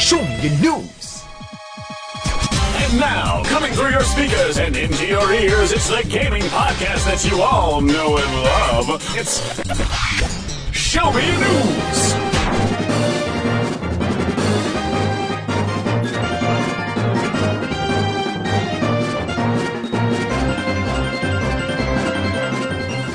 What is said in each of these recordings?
Show me your news. And now, coming through your speakers and into your ears, it's the gaming podcast that you all know and love. It's Show Me Your News.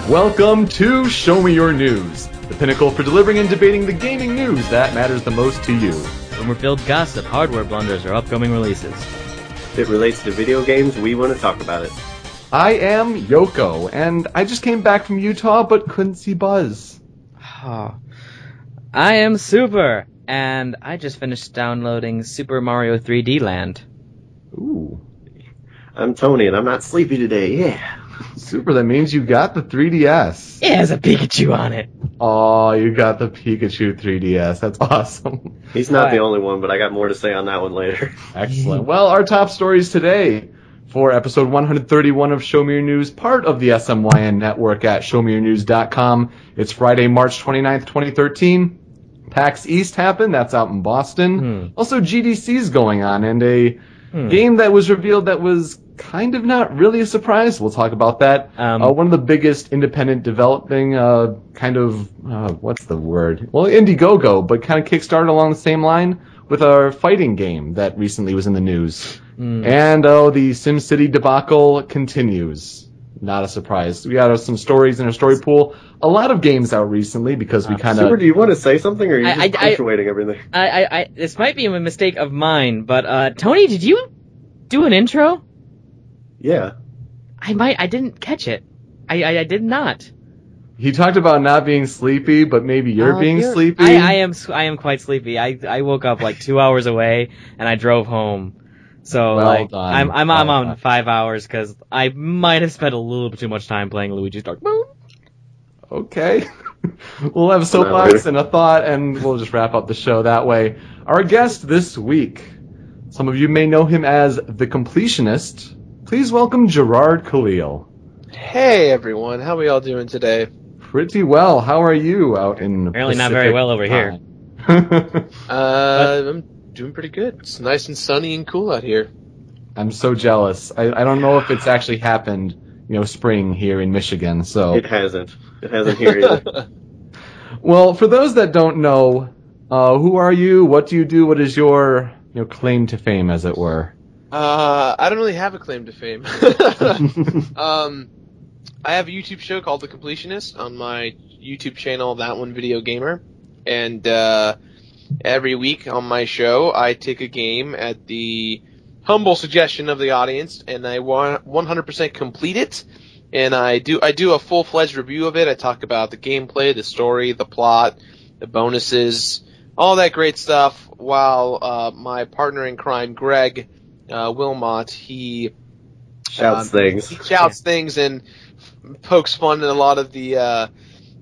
Welcome to Show Me Your News, the pinnacle for delivering and debating the gaming news that matters the most to you. Rumor-filled gossip, hardware blunders, or upcoming releases. If it relates to video games, we want to talk about it. I am Yoko, and I just came back from Utah but couldn't see Buzz. I am Super, and I just finished downloading Super Mario 3D Land. Ooh, I'm Tony, and I'm not sleepy today. Yeah. Super, that means you got the 3DS. It has a Pikachu on it. Oh, you got the Pikachu 3DS. That's awesome. He's not the only one, but I got more to say on that one later. Excellent. Well, our top stories today for episode 131 of Show Me Your News, part of the SMYN network at showmeyournews.com. It's Friday, March 29th, 2013. PAX East happened. That's out in Boston. Hmm. Also, GDC's going on, and a Hmm. game that was revealed that was kind of not really a surprise. We'll talk about that. Um, uh, one of the biggest independent developing, uh, kind of, uh, what's the word? Well, Indiegogo, but kind of kickstarted along the same line with our fighting game that recently was in the news. Hmm. And oh, the SimCity debacle continues. Not a surprise. We got uh, some stories in our story pool. A lot of games out recently because we kind Super, of. do you want to say something, or are you I- just I- I- everything? I, I, I, this might be a mistake of mine, but uh, Tony, did you do an intro? Yeah. I might, I didn't catch it. I, I, I did not. He talked about not being sleepy, but maybe you're Uh, being you're- sleepy. I, I am, s- I am quite sleepy. I, I woke up like two hours away, and I drove home. So Well like, done. I'm, I'm, I'm on five hours because I might have spent a little bit too much time playing Luigi's Dark Moon. Okay. we'll have a soapbox and a thought, and we'll just wrap up the show that way. Our guest this week, some of you may know him as the completionist. Please welcome Jirard Khalil. Hey everyone, how are we all doing today? Pretty well. How are you out in Apparently not very well over here. time? Uh, I'm doing pretty good. It's nice and sunny and cool out here. I'm so jealous. I, I don't know if it's actually happened, you know, spring here in Michigan. So, It hasn't. It hasn't here either. well, for those that don't know, uh, who are you? What do you do? What is your, you know, claim to fame, as it were? Uh, I don't really have a claim to fame. um, I have a YouTube show called The Completionist on my YouTube channel, That One Video Gamer, and uh, every week on my show, I take a game at the humble suggestion of the audience, and I wa- 100% complete it. And I do I do a full fledged review of it. I talk about the gameplay, the story, the plot, the bonuses, all that great stuff. While uh, my partner in crime, Greg uh, Wilmot, he Shouts um, things. he shouts things and pokes fun at a lot of the uh,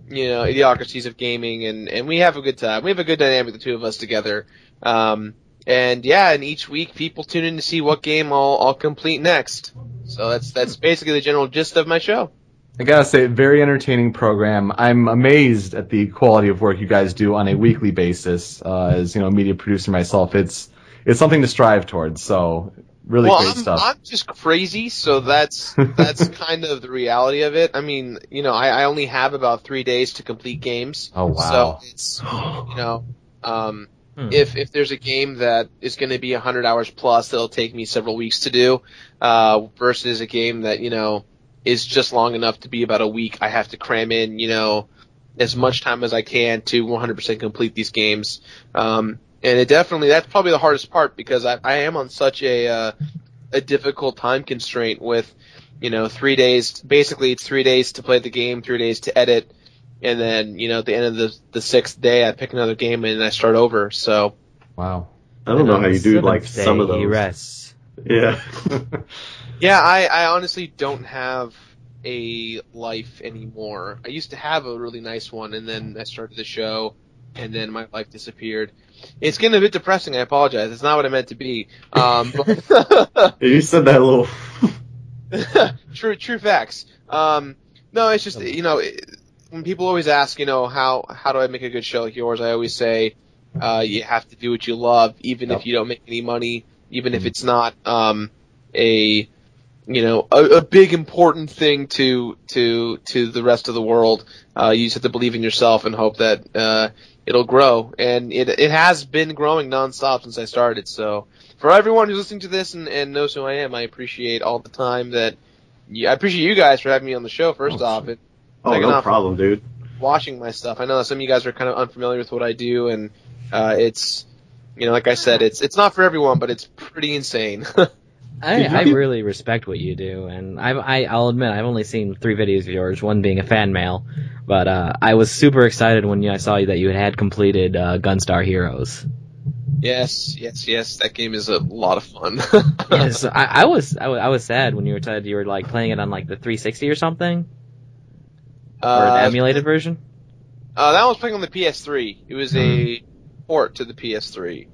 you know idiocracies of gaming, and and we have a good time. We have a good dynamic, the two of us together. Um, and yeah, and each week people tune in to see what game I'll, I'll complete next. So that's that's basically the general gist of my show. I gotta say, very entertaining program. I'm amazed at the quality of work you guys do on a weekly basis. Uh, as you know, media producer myself, it's it's something to strive towards. So, really well, great I'm, stuff. I'm just crazy, so that's that's kind of the reality of it. I mean, you know, I, I only have about three days to complete games. Oh, wow. So it's you know, um, Hmm. if if there's a game that is going to be 100 hours plus, that'll take me several weeks to do, uh, versus a game that you know is just long enough to be about a week. I have to cram in, you know, as much time as I can to 100% complete these games. Um, and it definitely that's probably the hardest part because I, I am on such a uh, a difficult time constraint with you know three days. Basically, it's three days to play the game, three days to edit, and then you know at the end of the the sixth day, I pick another game and I start over. So wow. I don't know how you do like day some of He those. rests. Yeah. yeah, I I honestly don't have a life anymore. I used to have a really nice one, and then I started the show, and then my life disappeared. It's getting a bit depressing. I apologize. It's not what I meant to be. Um, but you said that a little. true, true facts. Um, no, it's just you know it- when people always ask, you know, how how do I make a good show like yours? I always say, Uh, you have to do what you love, even if you don't make any money, even if it's not um, a you know a, a big important thing to to to the rest of the world. Uh, you just have to believe in yourself and hope that uh, it'll grow. And it it has been growing nonstop since I started. So for everyone who's listening to this and, and knows who I am, I appreciate all the time that. Yeah, I appreciate you guys for having me on the show. First Oh, off, and Oh, no problem, dude. watching my stuff. I know that some of you guys are kind of unfamiliar with what I do, and uh, it's, you know, like I said, it's it's not for everyone, but it's pretty insane. I, I really respect what you do, and I, I I'll admit I've only seen three videos of yours, one being a fan mail, but uh, I was super excited when I saw you that you had completed uh, Gunstar Heroes. yes, yes, yes. That game is a lot of fun. yes, I, I was I, I was sad when you were told you were like playing it on like the 360 or something, or Uh, an emulated version. Uh, that was playing on the PS3. It was a port to the PS3.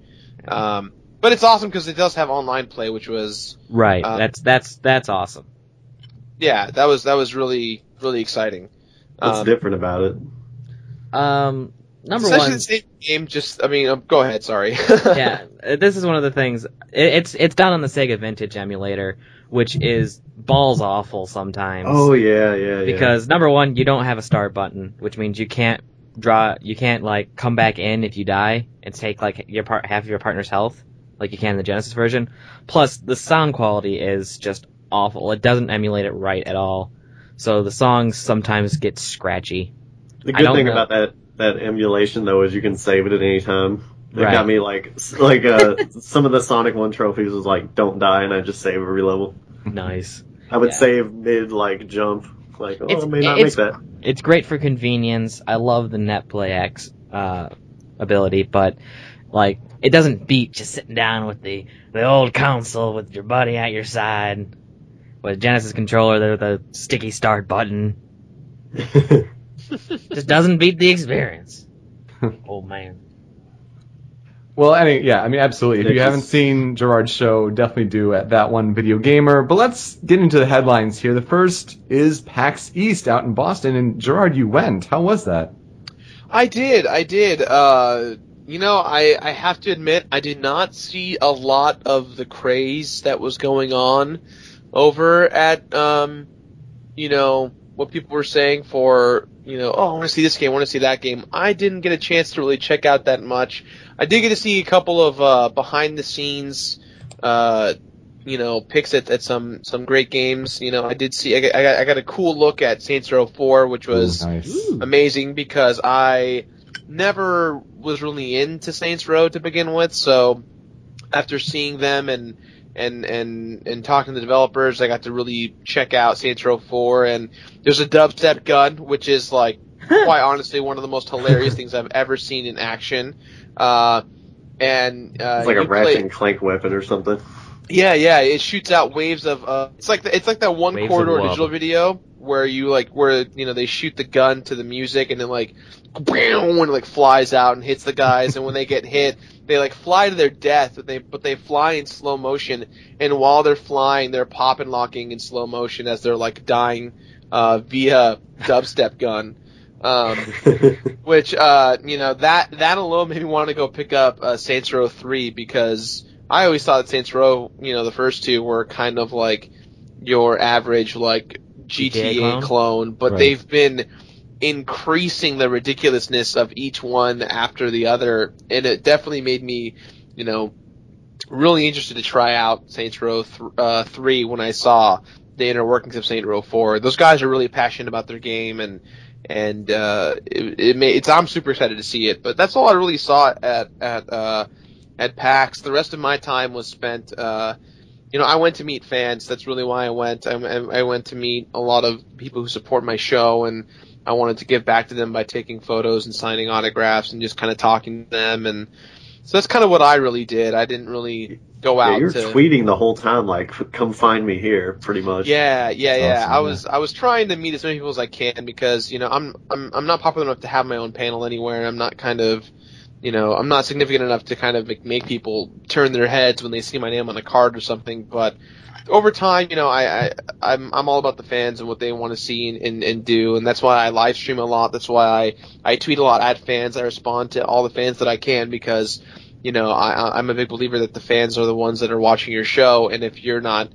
Um, but it's awesome because it does have online play, which was Right, uh, that's that's that's awesome. yeah, that was that was really really exciting. What's Um, different about it? Um, number essentially one, the same game. Just I mean, um, go ahead. Sorry. yeah, uh, this is one of the things. It, it's it's done on the Sega Vintage emulator, which is balls awful sometimes. Oh yeah, yeah, yeah. because number one, you don't have a start button, which means you can't draw, you can't like come back in if you die and take like your part half of your partner's health, like you can in the Genesis version. Plus, the sound quality is just awful. It doesn't emulate it right at all. So the songs sometimes get scratchy. the good thing know. about that that emulation though is you can save it at any time. It Right. got me like like uh some of the Sonic One trophies was like don't die and I just save every level. Nice. I would Yeah. save mid like jump like oh It's- I may not make that. It's great for convenience. I love the NetPlay X uh, ability, but like it doesn't beat just sitting down with the the old console with your buddy at your side with a Genesis controller with a sticky start button. Just doesn't beat the experience. oh man. Well, any, yeah, I mean, absolutely. If you haven't seen Jirard's show, definitely do at that one video gamer. But let's get into the headlines here. The first is PAX East out in Boston, and Jirard, you went. How was that? I did, I did. Uh, you know, I, I have to admit, I did not see a lot of the craze that was going on over at, um, you know, what people were saying for, you know, oh, I want to see this game, I want to see that game. I didn't get a chance to really check out that much. I did get to see a couple of, uh, behind the scenes, uh, you know, picks at, at some, some great games. You know, I did see, I got, I got, I got a cool look at Saints Row 4, which was, nice. amazing because I never was really into Saints Row to begin with. So after seeing them and and and and talking to the developers, I got to really check out Saints Row 4. And there's a dubstep gun, which is like quite honestly one of the most hilarious things I've ever seen in action. Uh, and uh, It's like a you play- ratchet and clank weapon or something. yeah, yeah, it shoots out waves of. Uh, it's like the, it's like that one Waves corridor digital video where you like where you know they shoot the gun to the music and then like, when it like flies out and hits the guys and when they get hit they like fly to their death but they but they fly in slow motion and while they're flying they're pop and locking in slow motion as they're like dying uh, via dubstep gun. Um, which uh, you know that that alone made me want to go pick up uh, Saints Row three because I always thought that Saints Row, you know, the first two were kind of like your average like GTA, clone? clone, but Right. they've been increasing the ridiculousness of each one after the other, and it definitely made me, you know, really interested to try out Saints Row th- uh, three when I saw the inner workings of Saints Row four. Those guys are really passionate about their game and and uh, it, it may, it's I'm super excited to see it. But that's all I really saw at at uh, at PAX. The rest of my time was spent. Uh, you know, I went to meet fans. That's really why I went. I, I went to meet a lot of people who support my show, and I wanted to give back to them by taking photos and signing autographs and just kind of talking to them. And so that's kind of what I really did. I didn't really go out. Yeah, you're to. tweeting the whole time like come find me here pretty much. Yeah, yeah, yeah. I was I was trying to meet as many people as I can because you know I'm I'm I'm not popular enough to have my own panel anywhere. I'm not kind of you know, I'm not significant enough to kind of make, people turn their heads when they see my name on a card or something. But over time, you know, I, I I'm I'm all about the fans and what they want to see and, and, and do, and that's why I live stream a lot. That's why I I tweet a lot at fans. I respond to all the fans that I can because, you know, I I'm a big believer that the fans are the ones that are watching your show, and if you're not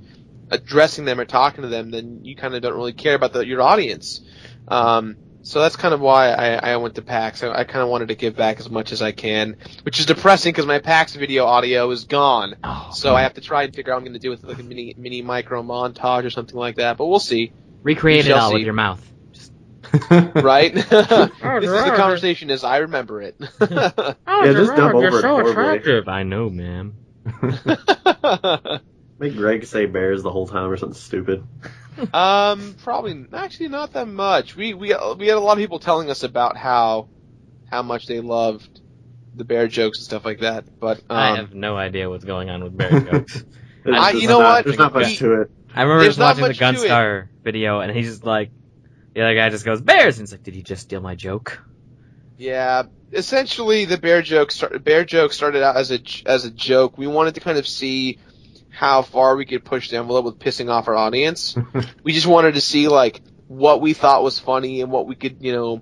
addressing them or talking to them, then you kind of don't really care about the, your audience. Um, so that's kind of why I, I went to PAX. I, I kind of wanted to give back as much as I can, which is depressing because my PAX video audio is gone. Oh, So I have to try and figure out what I'm going to do with like a mini mini micro montage or something like that. But we'll see, Recreate We it shall all with your mouth. right? this is the conversation as I remember it. Yeah, just dub over it horribly. I know, man. Make Greg say bears the whole time or something stupid. um, probably actually not that much. We we we had a lot of people telling us about how how much they loved the bear jokes and stuff like that. But um, I have no idea what's going on with bear jokes. I- you know not- what? There's not much We- to it. I remember There's just watching the much to it. Gunstar video, and he's just like, the other guy just goes bears, and he's like, did he just steal my joke? Yeah, essentially the bear joke start, bear joke started out as a j- as a joke. We wanted to kind of see how far we could push the envelope with pissing off our audience. we just wanted to see like what we thought was funny and what we could, you know,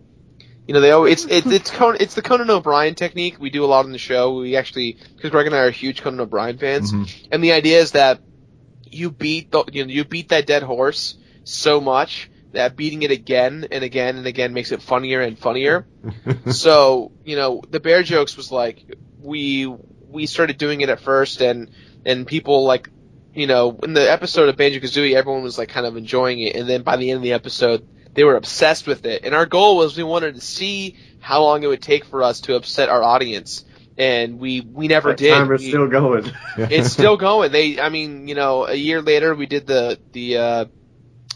you know, they always it's it's it's Conan, it's the Conan O'Brien technique. We do a lot on the show. We actually because Greg and I are huge Conan O'Brien fans, Mhm. and the idea is that you beat the you know you beat that dead horse so much that beating it again and again and again makes it funnier and funnier so you know the bear jokes was like we we started doing it at first and and people like you know in the episode of Banjo Kazooie everyone was like kind of enjoying it and then by the end of the episode they were obsessed with it and our goal was we wanted to see how long it would take for us to upset our audience and we we never That did timer's We- still going. it's still going. They, I mean, you know, a year later we did the the uh,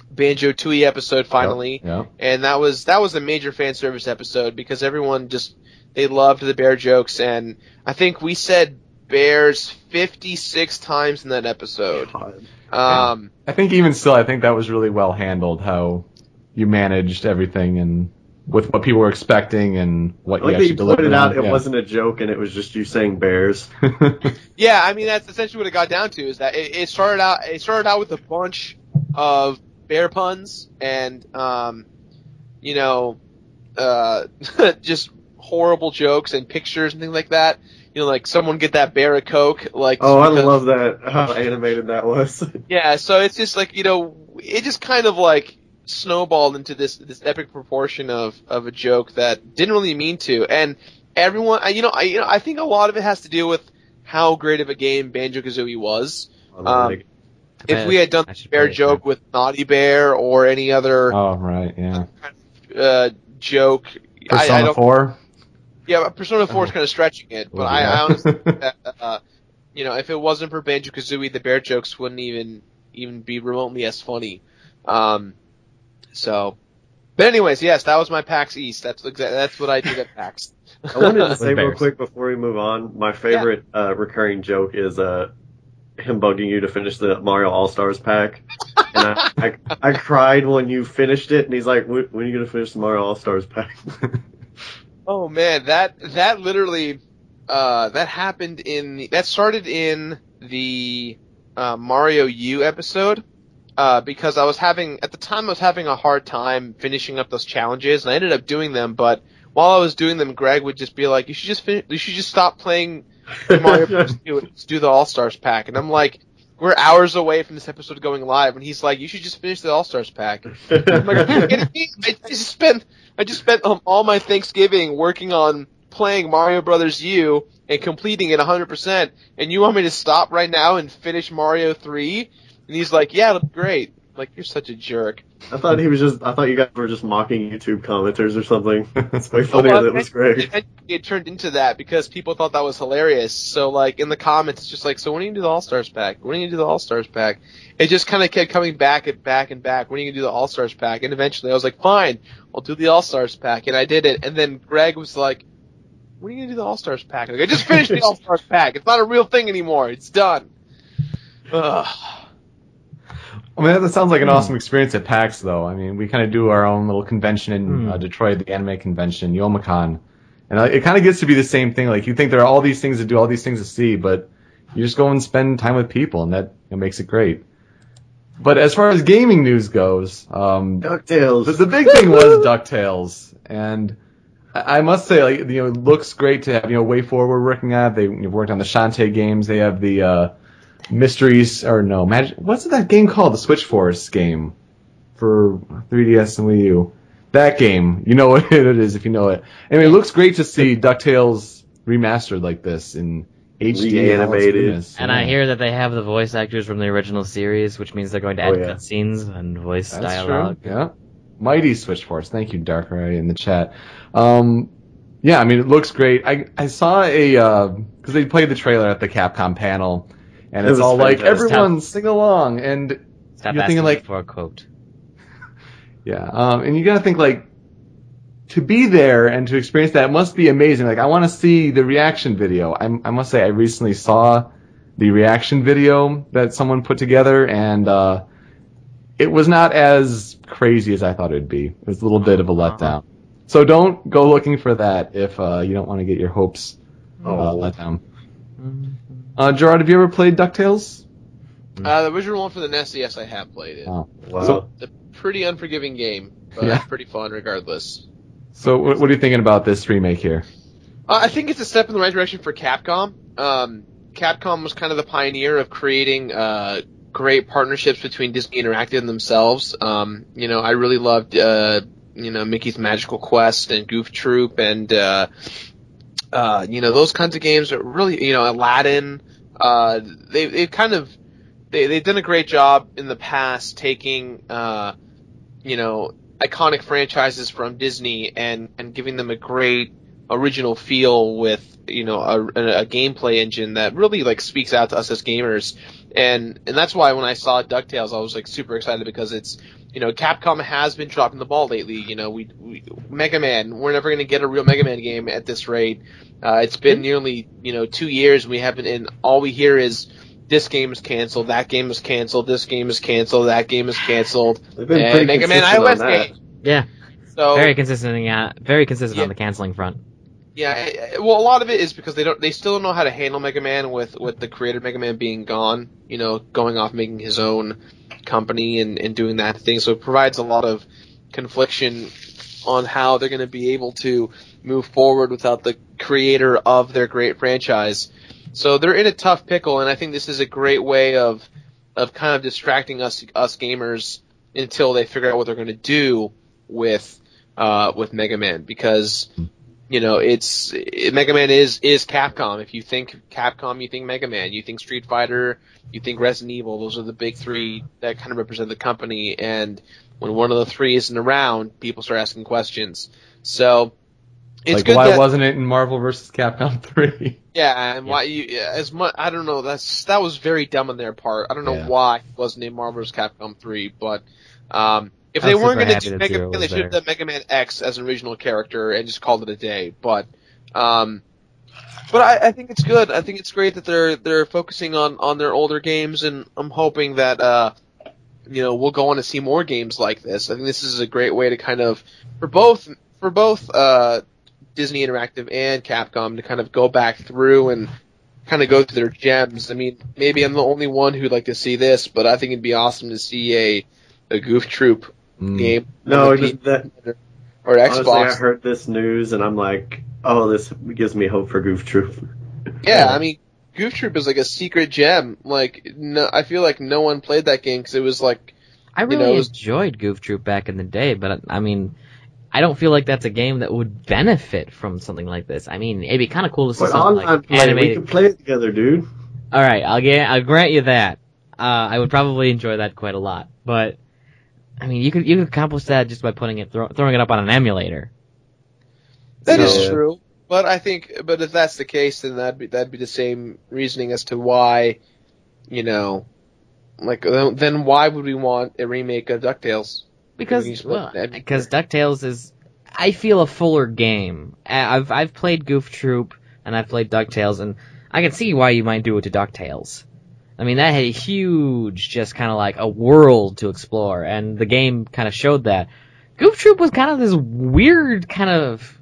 Banjo Tooie episode finally, Yeah. and that was that was a major fan service episode because everyone just they loved the bear jokes, and I think we said bears fifty six times in that episode. Um, I think even still, I think that was really well handled. How you managed everything and with what people were expecting and what I you like that actually you delivered. pointed out on. it wasn't a joke and it was just you saying bears. yeah, I mean that's essentially what it got down to is that it, it started out it started out with a bunch of bear puns and um, you know, uh, just horrible jokes and pictures and things like that. You know, like someone get that bear a coke, like Oh, I love that how animated that was. Yeah, so it's just like you know, it just kind of like snowballed into this this epic proportion of of a joke that didn't really mean to, and everyone, I- you know, I you know, I think a lot of it has to do with how great of a game Banjo Kazooie was. Um, If we had done I the bear play it, joke with Naughty Bear or any other oh right, yeah. uh, joke, I, I don't. Four. Yeah, but Persona Four is Oh. kind of stretching it, but Well, I, yeah. I honestly think that, uh, you know, if it wasn't for Banjo Kazooie, the bear jokes wouldn't even even be remotely as funny. Um, so, but anyways, yes, that was my PAX East. That's exa- that's what I did at PAX. I wanted to say real quick before we move on, my favorite uh, recurring joke is uh, him bugging you to finish the Mario All Stars pack. And I, I, I cried when you finished it, and he's like, "When when are you gonna finish the Mario All Stars pack?" Oh man, that that literally uh, that happened in the, that started in the uh, Mario U episode uh, because I was having at the time I was having a hard time finishing up those challenges and I ended up doing them, but while I was doing them, Greg would just be like, "You should just fin- you should just stop playing Mario Bros. U and just do the All Stars pack," and I'm like. We're hours away from this episode going live, and he's like, "You should just finish the All Stars pack." I'm like? I just spent I just spent um, all my Thanksgiving working on playing Mario Brothers U and completing it 100%, and you want me to stop right now and finish Mario 3? And he's like, yeah, great. Like, you're such a jerk. I thought he was just. I thought you guys were just mocking YouTube commenters or something. It's way funnier well, than it was Greg. It turned into that because people thought that was hilarious. So, like, in the comments, it's just like, so when are you gonna do the All-Stars pack? When are you gonna do the All-Stars pack? It just kind of kept coming back and back and back. When are you gonna do the All-Stars pack? And eventually I was like, fine, I'll do the All-Stars pack. And I did it. And then Greg was like, when are you gonna do the All-Stars pack? Like, I just finished the All-Stars pack. It's not a real thing anymore. It's done. Ugh. I mean, that sounds like Hmm. an awesome experience at PAX, though. I mean, we kind of do our own little convention in Hmm. uh, Detroit, the anime convention, Youmacon, And uh, it kind of gets to be the same thing. Like you think there are all these things to do, all these things to see, but you just go and spend time with people, and that it makes it great. But as far as gaming news goes, um, DuckTales. the, the big thing was Ducktales, and I I must say, like you know, it looks great to have you know Way Forward working on it. They you know, worked on the Shantae games. They have the uh, mysteries or no magic. What's that game called? The Switch Force game for 3DS and Wii U. That game, you know what it is if you know it. Anyway, it looks great to see Ducktales remastered like this in HD Reanimated. goodness. And Yeah. I hear that they have the voice actors from the original series, which means they're going to add Oh, yeah. cutscenes and voice That's dialogue. true. Yeah. Mighty Switch Force. Thank you, Darkrai, in the chat. Um, yeah, I mean, it looks great. I, I saw a, because they played the trailer at the Capcom panel, and It it's all like, fantastic. everyone sing along, and Stop You're thinking, like- for a quote. yeah, um, and you gotta think like, to be there and to experience that must be amazing. Like, I want to see the reaction video. I, I must say, I recently saw the reaction video that someone put together, and uh, it was not as crazy as I thought it would be. It was a little bit of a letdown. So don't go looking for that if uh, you don't want to get your hopes uh, Oh. let down. Uh, Jirard, have you ever played Ducktales? Uh, the original one for the NES, yes, I have played it. Oh. Wow. So- It's a pretty unforgiving game, but Yeah. pretty fun regardless. So what, what are you thinking about this remake here? Uh, I think it's a step in the right direction for Capcom. Um, Capcom was kind of the pioneer of creating uh, great partnerships between Disney Interactive and themselves. Um, you know, I really loved uh, you know Mickey's Magical Quest and Goof Troop and uh, you know those kinds of games are really you know Aladdin. Uh, they they've kind of they they've done a great job in the past taking uh, you know iconic franchises from Disney and and giving them a great original feel with you know a, a, a gameplay engine that really like speaks out to us as gamers and and that's why when I saw Ducktales I was like super excited because it's you know Capcom has been dropping the ball lately you know we, we Mega Man we're never going to get a real Mega Man game at this rate uh, it's been nearly you know two years we haven't and all we hear is this game is canceled that game is canceled this game is canceled that game is canceled They've been and pretty Mega Man consistent on iOS that. game Yeah, so very consistent. Yeah, very consistent Yeah. on the canceling front. Yeah, I- I- well, a lot of it is because they don't, they still don't know how to handle Mega Man with with the creator Mega Man being gone. You know, going off making his own company and and doing that thing. So it provides a lot of confliction on how they're going to be able to move forward without the creator of their great franchise. So they're in a tough pickle, and I think this is a great way of of kind of distracting us us gamers until they figure out what they're going to do with uh, with Mega Man because you know it's it, Mega Man is is Capcom. If you think Capcom, you think Mega Man. You think Street Fighter, you think Resident Evil. Those are the big three that kind of represent the company. And when one of the three isn't around, people start asking questions. So it's like, good why that wasn't it in Marvel vs. Capcom 3? yeah, and why you yeah, as much I don't know. That's that was very dumb on their part. I don't know Yeah. why it wasn't in Marvel vs. Capcom three, but um, if they weren't going to do Mega Man, they should have done Mega Man X as an original character and just called it a day. But um, but I, I think it's good. I think it's great that they're they're focusing on on their older games, and I'm hoping that uh, you know we'll go on to see more games like this. I think this is a great way to kind of for both for both uh, Disney Interactive and Capcom to kind of go back through and kind of go through their gems. I mean, maybe I'm the only one who'd like to see this, but I think it'd be awesome to see a a Goof Troop. Game. No, just that. or Honestly, I heard this news and I'm like, oh, this gives me hope for Goof Troop. Yeah, I mean, Goof Troop is like a secret gem. Like, no, I feel like no one played that game because it was like, I You really know, was- enjoyed Goof Troop back in the day, but I mean, I don't feel like that's a game that would benefit from something like this. I mean, it'd be kind of cool to see But something online like play, we animated. can play it together, dude. All right, I'll get, I'll grant you that. Uh, I would probably enjoy that quite a lot, but I mean, you could you could accomplish that just by putting it throw, throwing it up on an emulator. that is So- true. But I think, but if that's the case, then that'd be that'd be the same reasoning as to why, you know, like then then why would we want a remake of Ducktales? Because well, because Ducktales is I feel a fuller game. I- I've I've played Goof Troop and I've played Ducktales, and I can see why you might do it to Ducktales. I mean, that had a huge, just kind of like a world to explore, and the game kind of showed that. Goof Troop was kind of this weird kind of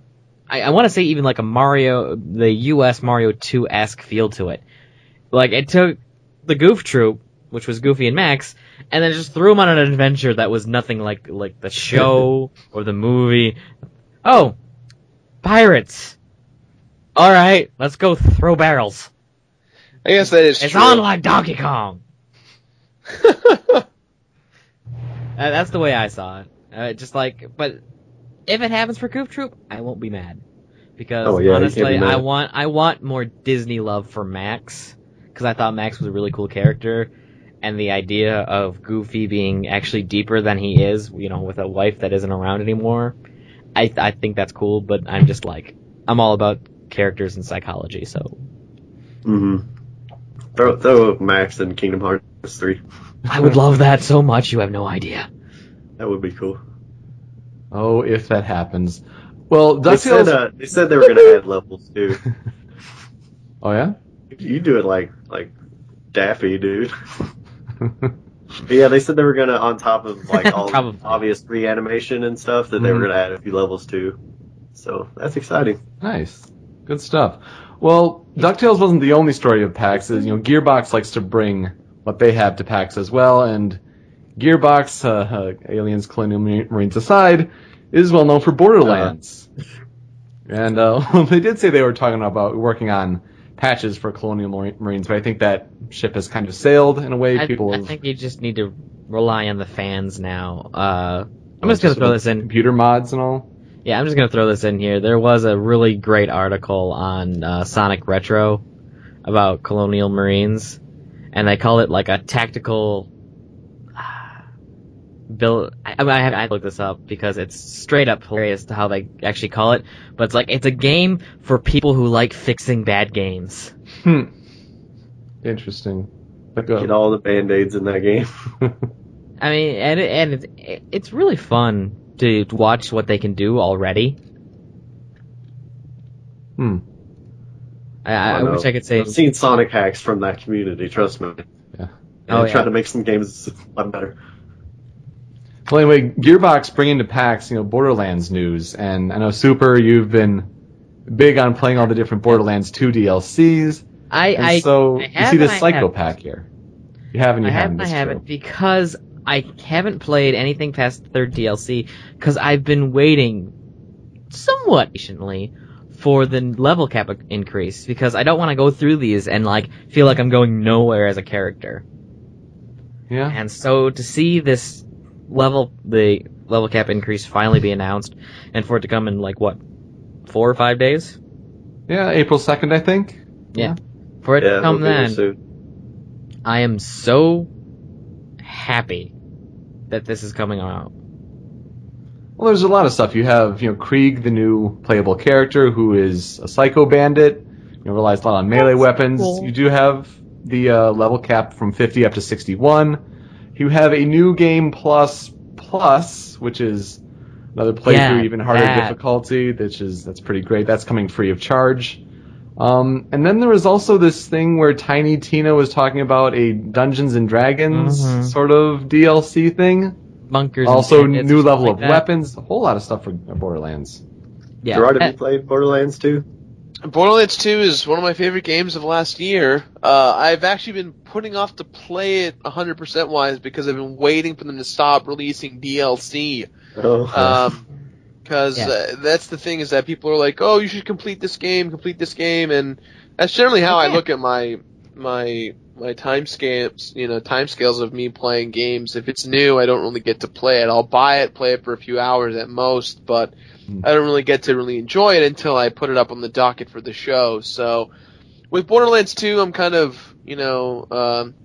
I, I want to say even like a Mario, the U.S. Mario 2 esque feel to it. Like it took the Goof Troop, which was Goofy and Max, and then just threw them on an adventure that was nothing like like the show or the movie. Oh, pirates! All right, let's go throw barrels. I guess that is It's true. on like Donkey Kong. Uh, that's the way I saw it. Uh, just like, but if it happens for Goof Troop, I won't be mad because Oh, yeah, honestly, be mad. I want I want more Disney love for Max because I thought Max was a really cool character, and the idea of Goofy being actually deeper than he is, you know, with a wife that isn't around anymore, I I think that's cool. But I'm just like I'm all about characters and psychology, so hmm Throw, throw Max in Kingdom Hearts 3. I would love that so much. You have no idea. That would be cool. Oh, if that happens. Well, They said, uh, they said they were going to add levels too. oh yeah. You do it like like Daffy, dude. But yeah, they said they were going to, on top of like all the obvious reanimation and stuff, that they were Mhm. going to add a few levels too. So that's exciting. Nice. Good stuff. Well, DuckTales wasn't the only story of PAX. You know, Gearbox likes to bring what they have to PAX as well, and Gearbox, uh, uh, Aliens, Colonial Marines aside, is well known for Borderlands. And uh, they did say they were talking about working on patches for Colonial Mar- Marines, but I think that ship has kind of sailed in a way. I, People I have, think you just need to rely on the fans now. Uh, I'm just gonna throw this in. Computer mods and all. Yeah, I'm just gonna throw this in here. There was a really great article on uh, Sonic Retro about Colonial Marines, and they call it like a tactical. Bill, I, I, mean, I have I have to look this up because it's straight up hilarious to how they actually call it. But it's like it's a game for people who like fixing bad games. Hmm. Interesting. Like, Get all the band aids in that game. I mean, and it, and it's it's really fun to watch what they can do already. hmm. I, I, I wish I could say I've seen Sonic hacks from that community. Trust me. Yeah. And Oh, I try yeah. to make some games a lot better. Well, anyway, Gearbox bringing to PAX, you know, Borderlands news, and I know Super, you've been big on playing all the different Borderlands 2 DLCs, I and I so I you see this and Psycho. Pack here. You haven't, you I haven't. haven't, I haven't true. because I haven't played anything past the third DLC because I've been waiting somewhat patiently for the level cap increase because I don't want to go through these and like feel like I'm going nowhere as a character. Yeah. And so to see this level, the level cap increase finally be announced, and for it to come in like what, four or five days? Yeah, April 2nd, I think. Yeah. For it Yeah, to come we'll be there then. I am so happy that this is coming out. Well, there's a lot of stuff. You have, you know, Krieg, the new playable character, who is a psycho bandit. You know, relies a lot on melee That's weapons. cool. You do have the uh, level cap from 50 up to 61. You have a new game plus plus, which is another playthrough, Yeah, even harder that. difficulty, which is that's pretty great. That's coming free of charge. Um, and then there was also this thing where Tiny Tina was talking about a Dungeons and Dragons Mhm. sort of DLC thing. Bunkers. Also, bandits new level like of that. weapons, a whole lot of stuff for Borderlands. Yeah. Jirard, Uh, have you played Borderlands 2? Borderlands 2 is one of my favorite games of last year. Uh, I've actually been putting off to play it 100% wise because I've been waiting for them to stop releasing DLC. Oh, Um, cause Yeah. uh, that's the thing is that people are like, oh, you should complete this game, complete this game, and that's generally how I look at my, my, my time scales, you know, time scales of me playing games. If it's new, I don't really get to play it. I'll buy it, play it for a few hours at most, but Hmm. I don't really get to really enjoy it until I put it up on the docket for the show. So, with Borderlands 2, I'm kind of, you know, um,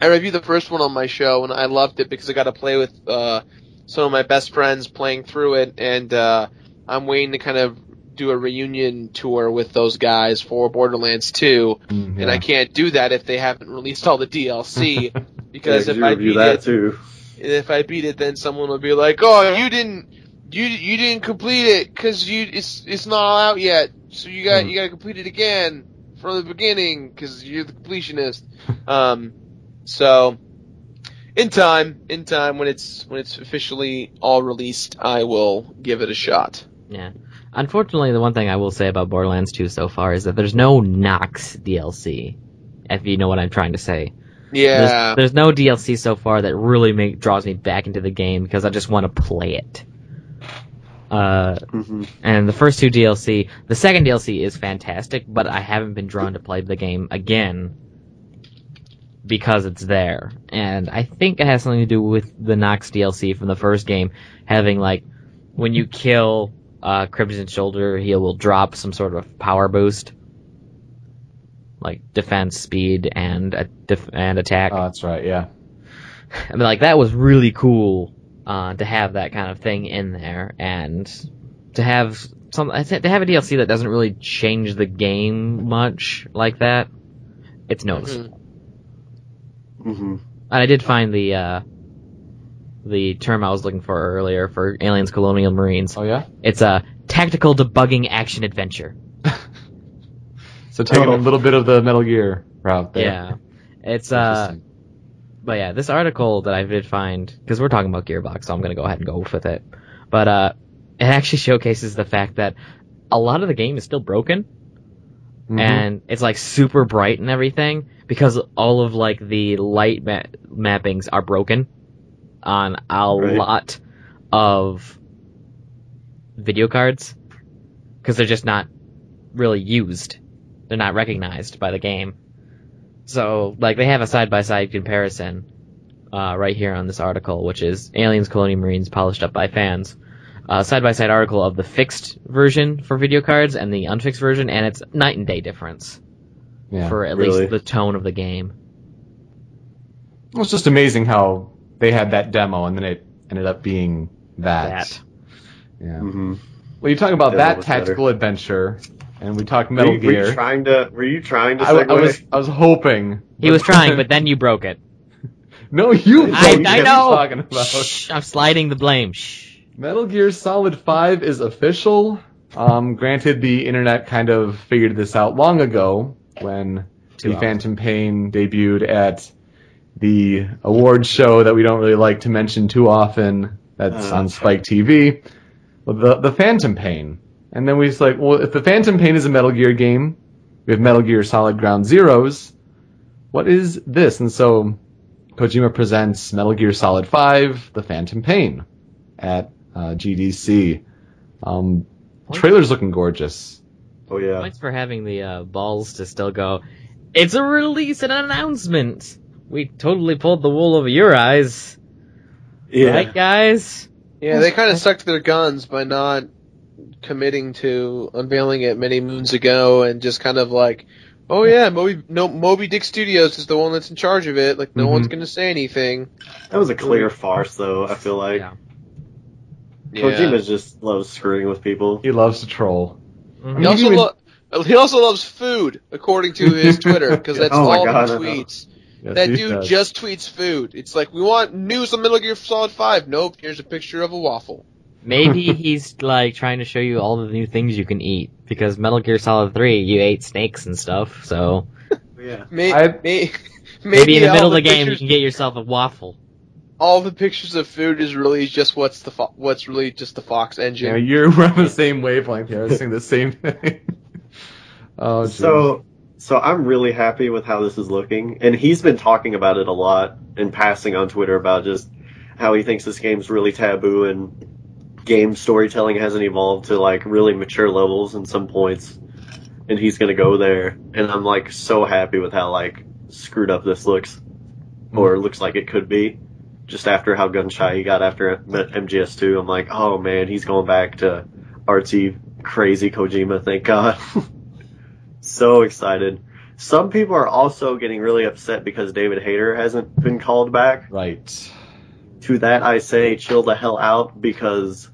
I reviewed the first one on my show and I loved it because I got to play with, uh, some of my best friends playing through it and, uh, I'm waiting to kind of do a reunion tour with those guys for Borderlands 2 Mm, and I can't do that if they haven't released all the DLC because yeah, if I review beat that it, too. if I beat it, then someone will be like, "Oh, you didn't, you you didn't complete it because you it's it's not all out yet. So you got Hmm. you got to complete it again from the beginning because you're the completionist." um, so in time, in time when it's when it's officially all released, I will give it a shot. Yeah. Unfortunately, the one thing I will say about Borderlands 2 so far is that there's no Knoxx DLC. If you know what I'm trying to say. Yeah. There's, there's no DLC so far that really make, draws me back into the game because I just want to play it. Uh, Mhm. and the first two DLC, the second DLC is fantastic, but I haven't been drawn to play the game again because it's there. And I think it has something to do with the Knoxx DLC from the first game having like when you kill uh, Crimson Shoulder, he will drop some sort of power boost, like defense, speed, and a def- and attack. Oh, that's right. Yeah. I mean, like that was really cool uh, to have that kind of thing in there, and to have some to have a DLC that doesn't really change the game much like that. It's noticeable. Mhm. Hmm And I did find the uh, the term I was looking for earlier for Aliens Colonial Marines. Oh yeah. It's a tactical debugging action adventure. So taking Oh. a little bit of the Metal Gear route there. Yeah, it's uh. But yeah, this article that I did find, because we're talking about Gearbox, so I'm gonna go ahead and go with it. But uh, it actually showcases the fact that a lot of the game is still broken, Mhm. and it's like super bright and everything because all of like the light ma- mappings are broken on a Right. lot of video cards because they're just not really used. They're not recognized by the game. So, like, they have a side-by-side comparison uh, right here on this article, which is Aliens Colonial Marines polished up by fans. Uh, side-by-side article of the fixed version for video cards and the unfixed version, and it's night and day difference yeah. for at really? least the tone of the game. It's just amazing how they had that demo and then it ended up being that. That. Yeah. hmm Well, you talk about that that was tactical adventure, and we talk Were Metal you, were you Gear. trying to? Were you trying to I, I was I was hoping. He was trying, but then you broke it. no, you. I, broke I it. know. What talking about? Shh, I'm sliding the blame. Shh. Metal Gear Solid 5 is official. Um, granted, the internet kind of figured this out long ago when Two the hours. Phantom Pain debuted at the awards show that we don't really like to mention too often. That's Uh, on Spike TV. Well, the the Phantom Pain, and then we was like, well, if the Phantom Pain is a Metal Gear game, we have Metal Gear Solid Ground Zeroes. What is this? And so Kojima presents Metal Gear Solid 5, The Phantom Pain, at uh, GDC. Um, trailer's looking gorgeous. oh yeah. Thanks for having the uh, balls to still go. It's a release and an announcement. We totally pulled the wool over your eyes, Yeah. right, guys? Yeah, they kind of stuck to their guns by not committing to unveiling it many moons ago, and just kind of like, oh yeah, Moby no Moby Dick Studios is the one that's in charge of it. Like no Mhm. one's gonna say anything. That was a clear farce, though. I feel like Yeah. Yeah. Kojima just loves screwing with people. He loves to troll. Mhm. He also Even- lo- he also loves food, according to his Twitter, because that's Oh all God, he tweets. Yes, That dude does. just tweets food. It's like we want news on Metal Gear Solid Five. Nope, here's a picture of a waffle. Maybe he's like trying to show you all the new things you can eat because Metal Gear Solid 3, you ate snakes and stuff. So Yeah. May- I- may- maybe, in the all middle of the game you can get yourself a waffle. All the pictures of food is really just what's the fo- what's really just the Fox Yeah, engine. you're we're on the same wavelength here. I was saying the same thing. oh, geez. So, so I'm really happy with how this is looking, and he's been talking about it a lot and passing on Twitter about just how he thinks this game's really taboo and game storytelling hasn't evolved to like really mature levels in some points, and he's gonna go there. And I'm like so happy with how like screwed up this looks, or looks like it could be. Just after how gun shy he got after MGS2, I'm like, oh man, he's going back to artsy, crazy Kojima. Thank God. so excited. Some people are also getting really upset because David Hayter hasn't been called back. right. To that, I say chill the hell out because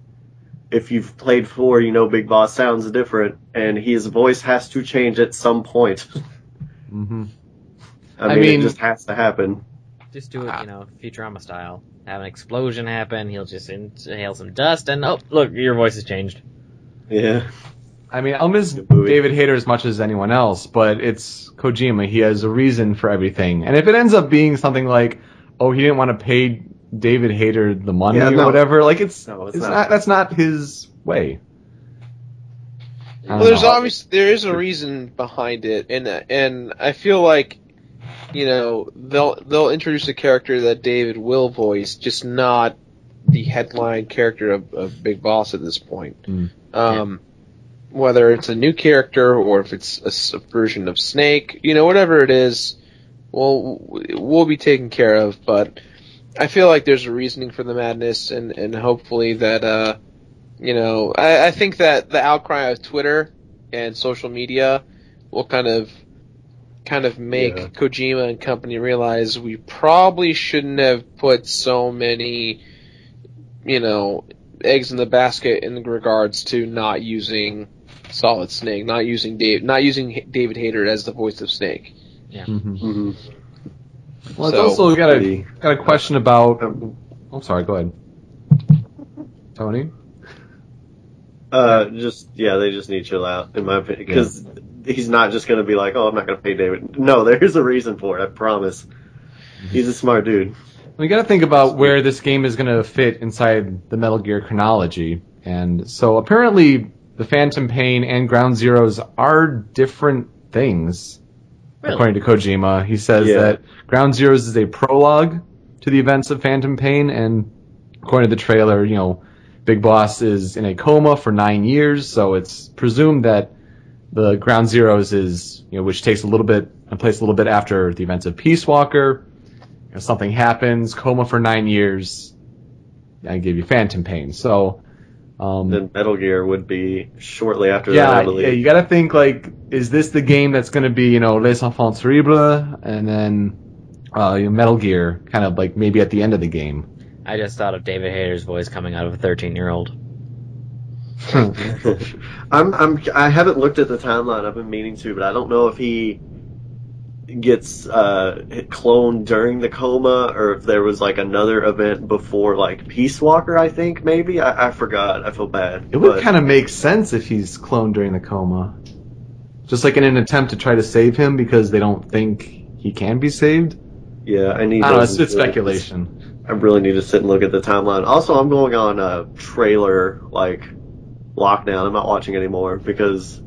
if you've played four, you know Big Boss sounds different, and his voice has to change at some point. mm-hmm. I I mean, mean- it just has to happen. Just do it, you know, Futurama style. Have an explosion happen, he'll just inhale some dust, and oh, look, your voice has changed. Yeah. I mean, I'll miss David Hayter as much as anyone else, but it's Kojima. He has a reason for everything. And if it ends up being something like, oh, he didn't want to pay David Hayter the money Yeah, or whatever, like it's, No, it's, it's not. not. That's not his way. Well, there's know. obvious there is a reason behind it, and and I feel like, you know, they'll they'll introduce a character that David will voice, just not the headline character of, of Big Boss at this point. Mm. Um, whether it's a new character or if it's a version of Snake, you know, whatever it is, well, we'll be taken care of. But I feel like there's a reasoning for the madness, and and hopefully that uh, you know, I, I think that the outcry of Twitter and social media will kind of kind of make Yeah. Kojima and company realize we probably shouldn't have put so many, you know, eggs in the basket in regards to not using Solid Snake, not using Dave, not using David Hayter as the voice of Snake. Mhm. Mhm. Well, it's also got a got a question about. Um, I'm sorry. Go ahead, Tony. Uh, just yeah, they just need to chill out, in my opinion, because he's not just going to be like, "Oh, I'm not going to pay David." No, there's a reason for it. I promise. He's a smart dude. We got to think about where this game is going to fit inside the Metal Gear chronology. And so apparently, the Phantom Pain and Ground Zeroes are different things, Really? according to Kojima. He says Yeah. that Ground Zeroes is a prologue to the events of Phantom Pain, and according to the trailer, you know, Big Boss is in a coma for nine years, so it's presumed that the Ground Zeroes is, you know, which takes a little bit, and place a little bit after the events of Peace Walker. You know, something happens, coma for nine years, I give you Phantom Pain. So, um, Then Metal Gear would be shortly after that, yeah, I yeah, you gotta think like, is this the game that's gonna be, you know, Les Enfants Terribles, and then, uh, you know, Metal Gear, kind of like maybe at the end of the game. I just thought of David Hayter's voice coming out of a 13 year old. I'm I'm I haven't looked at the timeline. I've been meaning to, but I don't know if he gets uh cloned during the coma or if there was like another event before like Peace Walker. I think maybe I, I forgot. I feel bad. It would but- kind of make sense if he's cloned during the coma. Just like in an attempt to try to save him because they don't think he can be saved. yeah. I need. I don't know, it's, it's speculation. I really need to sit and look at the timeline. Also, I'm going on a trailer like lockdown. I'm not watching anymore because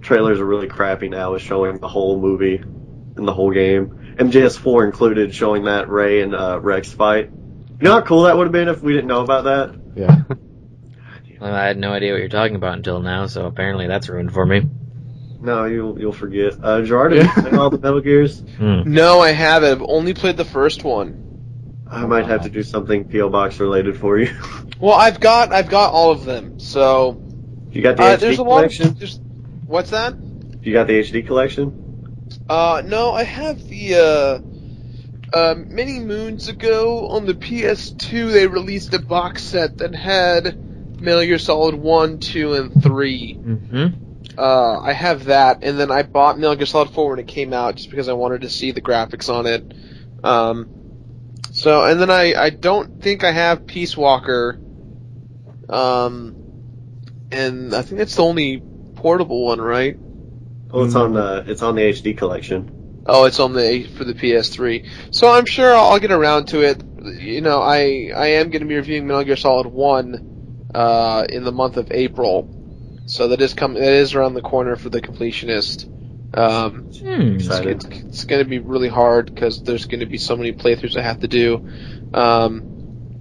trailers are really crappy now with showing the whole movie and the whole game. MGS4 included showing that Ray and uh, Rex fight. You know how cool that would have been if we didn't know about that? Yeah. Well, I had no idea what you're talking about until now, so apparently that's ruined for me. No, you'll you'll forget. Uh, Jirard, have you played all the Metal Gears? Hmm. No, I haven't. I've only played the first one. I might have to do something PO box related for you. Well, I've got I've got all of them. So you got the uh, HD there's a lot. collection? Of, there's, what's that? You got the HD collection? Uh, no, I have the, uh, uh, many moons ago on the PS2 they released a box set that had Metal Gear Solid 1, 2, and 3. Mm-hmm. Uh, I have that, and then I bought Metal Gear Solid 4 when it came out just because I wanted to see the graphics on it. Um, so, and then I, I don't think I have Peace Walker. Um, and I think that's the only portable one, right? Oh, it's on the it's on the HD collection. Oh, it's on the for the PS3. So I'm sure I'll, I'll get around to it. You know, I I am going to be reviewing Metal Gear Solid One uh, in the month of April, so that is come that is around the corner for the completionist. Um, Hmm. it's, it's, it's going to be really hard because there's going to be so many playthroughs I have to do. Um,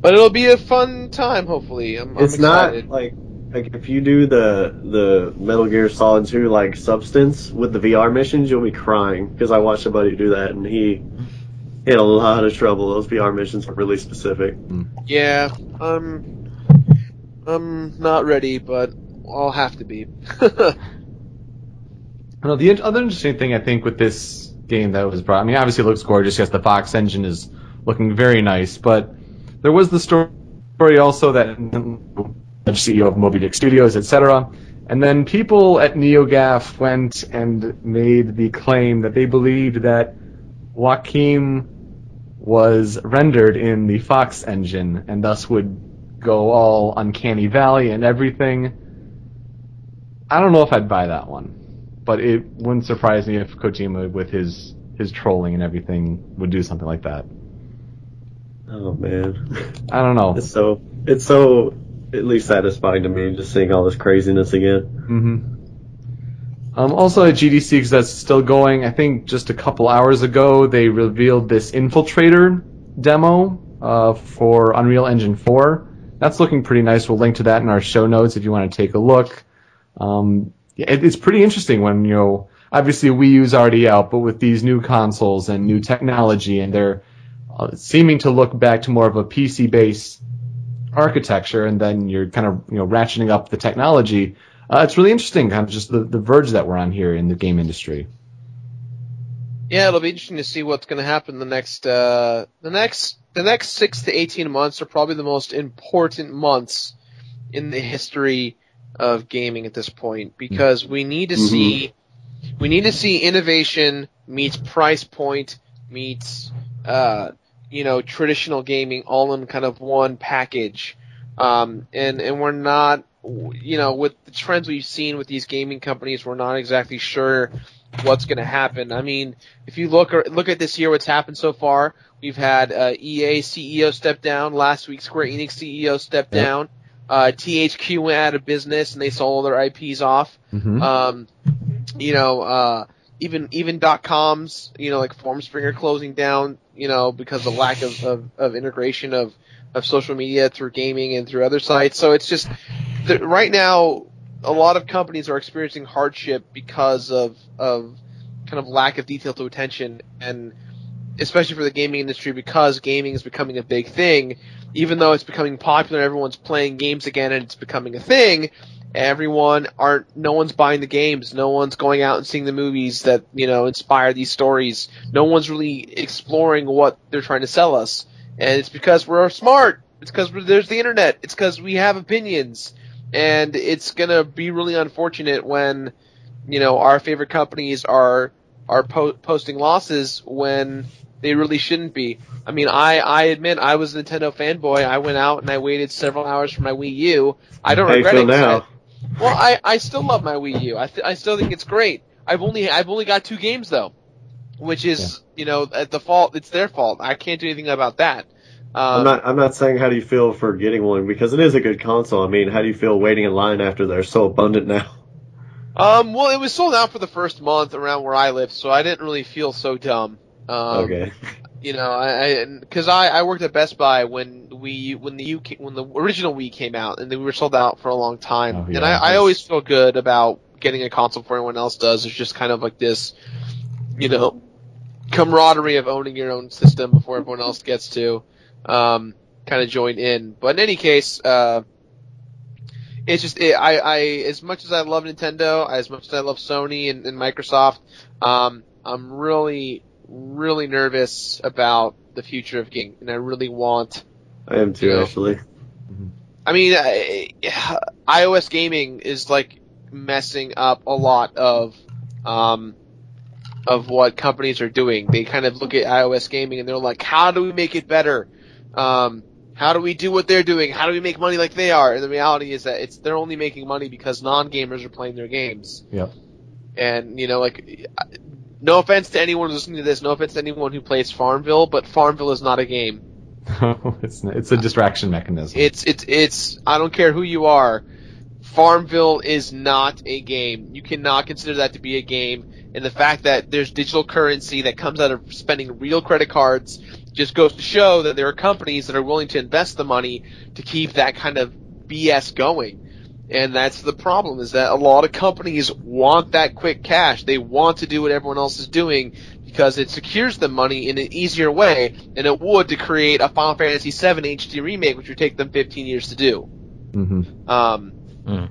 but it'll be a fun time. Hopefully, I'm, I'm it's excited. not like like if you do the the Metal Gear Solid 2 like substance with the VR missions, you'll be crying because I watched somebody do that and he had a lot of trouble. Those VR missions are really specific. Yeah, I'm I'm not ready, but I'll have to be. Know the other interesting thing I think with this game that was brought. I mean, obviously it looks gorgeous. Yes, the Fox engine is looking very nice, but there was the story also that the CEO of Moby Dick Studios, etc. And then people at NeoGAF went and made the claim that they believed that Joakim was rendered in the Fox engine and thus would go all uncanny valley and everything. I don't know if I'd buy that one but it wouldn't surprise me if Kojima, with his his trolling and everything, would do something like that. Oh man, I don't know. it's so it's so at least satisfying to me just seeing all this craziness again. Mm-hmm. Um, also at GDC, because that's still going, I think just a couple hours ago, they revealed this Infiltrator demo uh, for Unreal Engine 4. That's looking pretty nice. We'll link to that in our show notes if you want to take a look. Um, it, it's pretty interesting when, you know, obviously Wii U's already out, but with these new consoles and new technology, and they're uh, seeming to look back to more of a PC-based architecture, and then you're kind of, you know, ratcheting up the technology. Uh, it's really interesting, kind of just the, the verge that we're on here in the game industry. Yeah, it'll be interesting to see what's going to happen the next uh, the next the next six to eighteen months are probably the most important months in the history of gaming at this point because we need to see we need to see innovation meets price point meets uh, you know traditional gaming all in kind of one package um, and and we're not you know with the trends we've seen with these gaming companies we're not exactly sure what's going to happen. I mean, if you look look at this year, what's happened so far, we've had uh, EA CEO step down. Last week, Square Enix CEO stepped Yep. down. Uh, THQ went out of business and they sold all their IPs off. Mhm. Um, you know, uh, even even dot coms, you know, like Formspringer closing down, you know, because of lack of, of, of integration of, of social media through gaming and through other sites. So it's just the, right now, a lot of companies are experiencing hardship because of of kind of lack of detail to attention, and especially for the gaming industry because gaming is becoming a big thing. Even though it's becoming popular, everyone's playing games again, and it's becoming a thing everyone aren't no one's buying the games. No one's going out and seeing the movies that you know inspire these stories. No one's really exploring what they're trying to sell us. And it's because we're smart. It's because there's the internet. It's because we have opinions. And it's gonna be really unfortunate when you know our favorite companies are are po- posting losses when they really shouldn't be. I mean, I I admit I was a Nintendo fanboy. I went out and I waited several hours for my Wii U. I don't How regret it. now? I- well, I I still love my Wii U. I th- I still think it's great. I've only I've only got two games though, which is you know at the fault. It's their fault. I can't do anything about that. Um, I'm not. I'm not saying how do you feel for getting one because it is a good console. I mean, how do you feel waiting in line after they're so abundant now? Um, well, it was sold out for the first month around where I live, so I didn't really feel so dumb. Um, okay. You know, I because I, I worked at Best Buy when we when the U when the original Wii came out, and we were sold out for a long time. Oh, yeah, and I, I always feel good about getting a console before anyone else does. It's just kind of like this, you know, camaraderie of owning your own system before everyone else gets to um, kind of join in. But in any case, uh, it's just it, I I as much as I love Nintendo, as much as I love Sony and, and Microsoft, um, I'm really really nervous about the future of gaming, and I really want. I am too Yeah. actually. I mean, I, iOS gaming is like messing up a lot of um, of what companies are doing. They kind of look at iOS gaming and they're like, "How do we make it better? Um, how do we do what they're doing? How do we make money like they are?" And the reality is that it's they're only making money because non-gamers are playing their games. Yep. And you know, like, no offense to anyone listening to this, no offense to anyone who plays Farmville, but Farmville is not a game. No, it's it's a distraction mechanism. It's it's it's I don't care who you are. Farmville is not a game. You cannot consider that to be a game. And the fact that there's digital currency that comes out of spending real credit cards just goes to show that there are companies that are willing to invest the money to keep that kind of BS going. And that's the problem is that a lot of companies want that quick cash. They want to do what everyone else is doing because it secures them money in an easier way than it would to create a Final Fantasy VII HD remake, which would take them 15 years to do. hmm Um, Mm.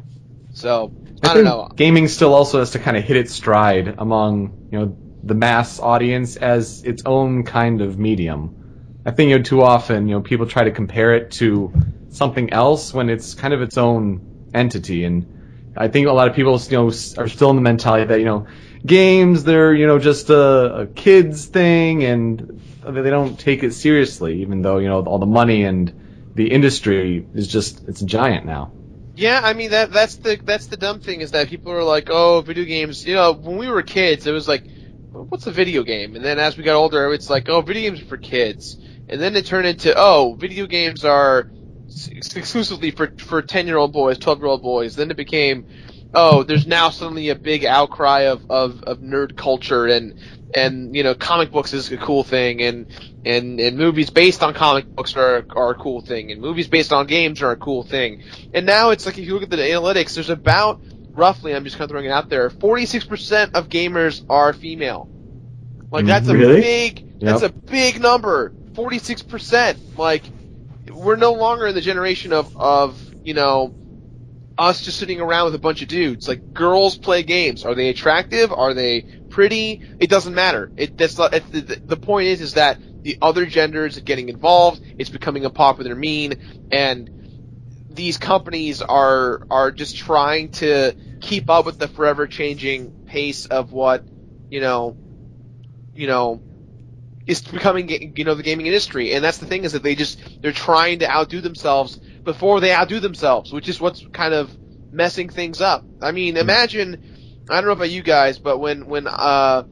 so I, I, don't think know. gaming still also has to kind of hit its stride among you know the mass audience as its own kind of medium. I think you know too often you know people try to compare it to something else when it's kind of its own entity, and I think a lot of people you know are still in the mentality that you know games they're you know just a, a kids thing and they don't take it seriously, even though you know all the money and the industry is just it's giant now. Yeah, I mean that that's the that's the dumb thing is that people are like, oh, video games. You know, when we were kids, it was like, what's a video game? And then as we got older, it's like, oh, video games are for kids. And then it turned into, oh, video games are exclusively for for ten year old boys, twelve year old boys. Then it became, oh, there's now suddenly a big outcry of, of, of nerd culture and and you know comic books is a cool thing and and and movies based on comic books are are a cool thing and movies based on games are a cool thing. And now it's like if you look at the analytics, there's about roughly I'm just kind of throwing it out there, 46% of gamers are female. Like that's Really? a big that's a big number. 46%. Like we're no longer in the generation of of, you know, us just sitting around with a bunch of dudes. Like girls play games. Are they attractive? Are they pretty? It doesn't matter. It that's not, it's the, the point is is that the other genders are getting involved. It's becoming a popular meme, and these companies are are just trying to keep up with the forever changing pace of what you know, you know, is becoming you know the gaming industry. And that's the thing is that they just they're trying to outdo themselves before they outdo themselves, which is what's kind of messing things up. I mean, imagine I don't know about you guys, but when when uh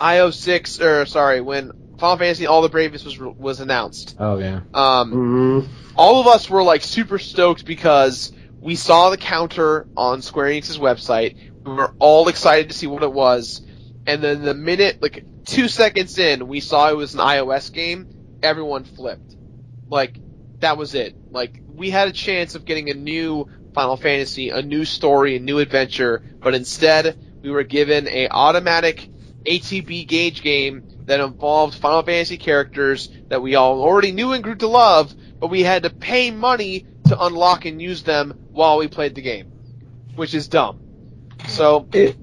IO six or sorry when Final Fantasy All the Bravest was was announced. Oh yeah. Um, Mhm. all of us were like super stoked because we saw the counter on Square Enix's website. We were all excited to see what it was. And then the minute, like two seconds in, we saw it was an iOS game, everyone flipped. Like, that was it. Like, we had a chance of getting a new Final Fantasy, a new story, a new adventure, but instead, we were given a automatic ATB gauge game that involved Final Fantasy characters that we all already knew and grew to love, but we had to pay money to unlock and use them while we played the game, which is dumb. So It,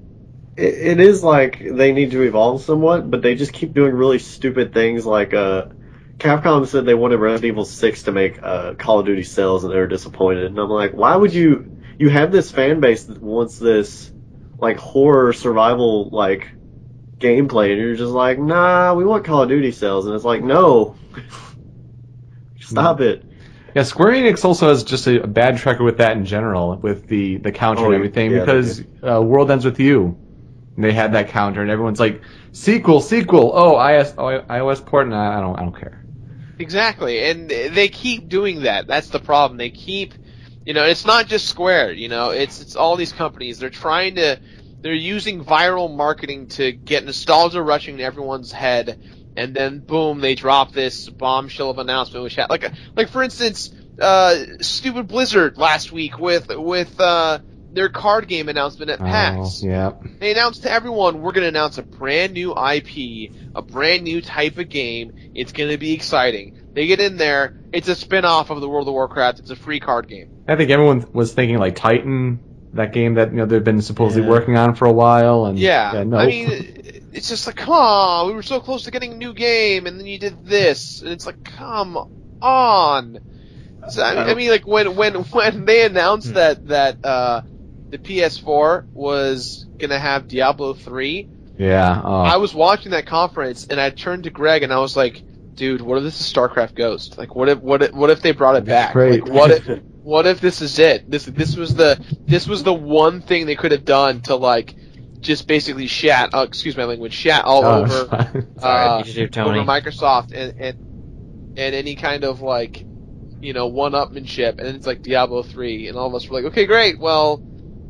it it is like they need to evolve somewhat, but they just keep doing really stupid things. Like uh, Capcom said they wanted Resident Evil Six to make uh, Call of Duty sales, and they were disappointed. And I'm like, why would you? You have this fan base that wants this like horror survival like gameplay, and you're just like, nah, we want Call of Duty sales, and it's like, no, stop it. Yeah, Square Enix also has just a, a bad track record with that in general, with the, the counter Oh, and everything, yeah, because uh, World Ends With You, they had that counter, and everyone's like, sequel, sequel, oh, iOS, oh, iOS port, nah, I don't, I don't care. Exactly, and they keep doing that. That's the problem. They keep, you know, it's not just Square. You know, it's it's all these companies. They're trying to, they're using viral marketing to get nostalgia rushing to everyone's head, and then boom, they drop this bombshell of announcement, which had like, like for instance, uh, stupid Blizzard last week with with uh, their card game announcement at PAX. Oh, yeah. They announced to everyone, we're going to announce a brand new IP, a brand new type of game. It's going to be exciting. They get in there, it's a spin-off of the World of Warcraft. It's a free card game. I think everyone was thinking like Titan, that game that you know they've been supposedly Yeah. working on for a while, and Yeah, no. I mean, it's just like, come on, we were so close to getting a new game, and then you did this, and it's like, come on. So, I, mean, I mean, like when when when they announced that that uh, the PS4 was gonna have Diablo three, yeah, oh. I was watching that conference and I turned to Greg and I was like, dude, what if this is StarCraft Ghost? Like, what if what if what if they brought it back? Great. Like, what if what if this is it? This this was the this was the one thing they could have done to like just basically shat. Uh, excuse my language, shat all Oh, over uh, you Tony. over Microsoft and and and any kind of like you know one-upmanship, and it's like Diablo three, and all of us were like, okay, great, well,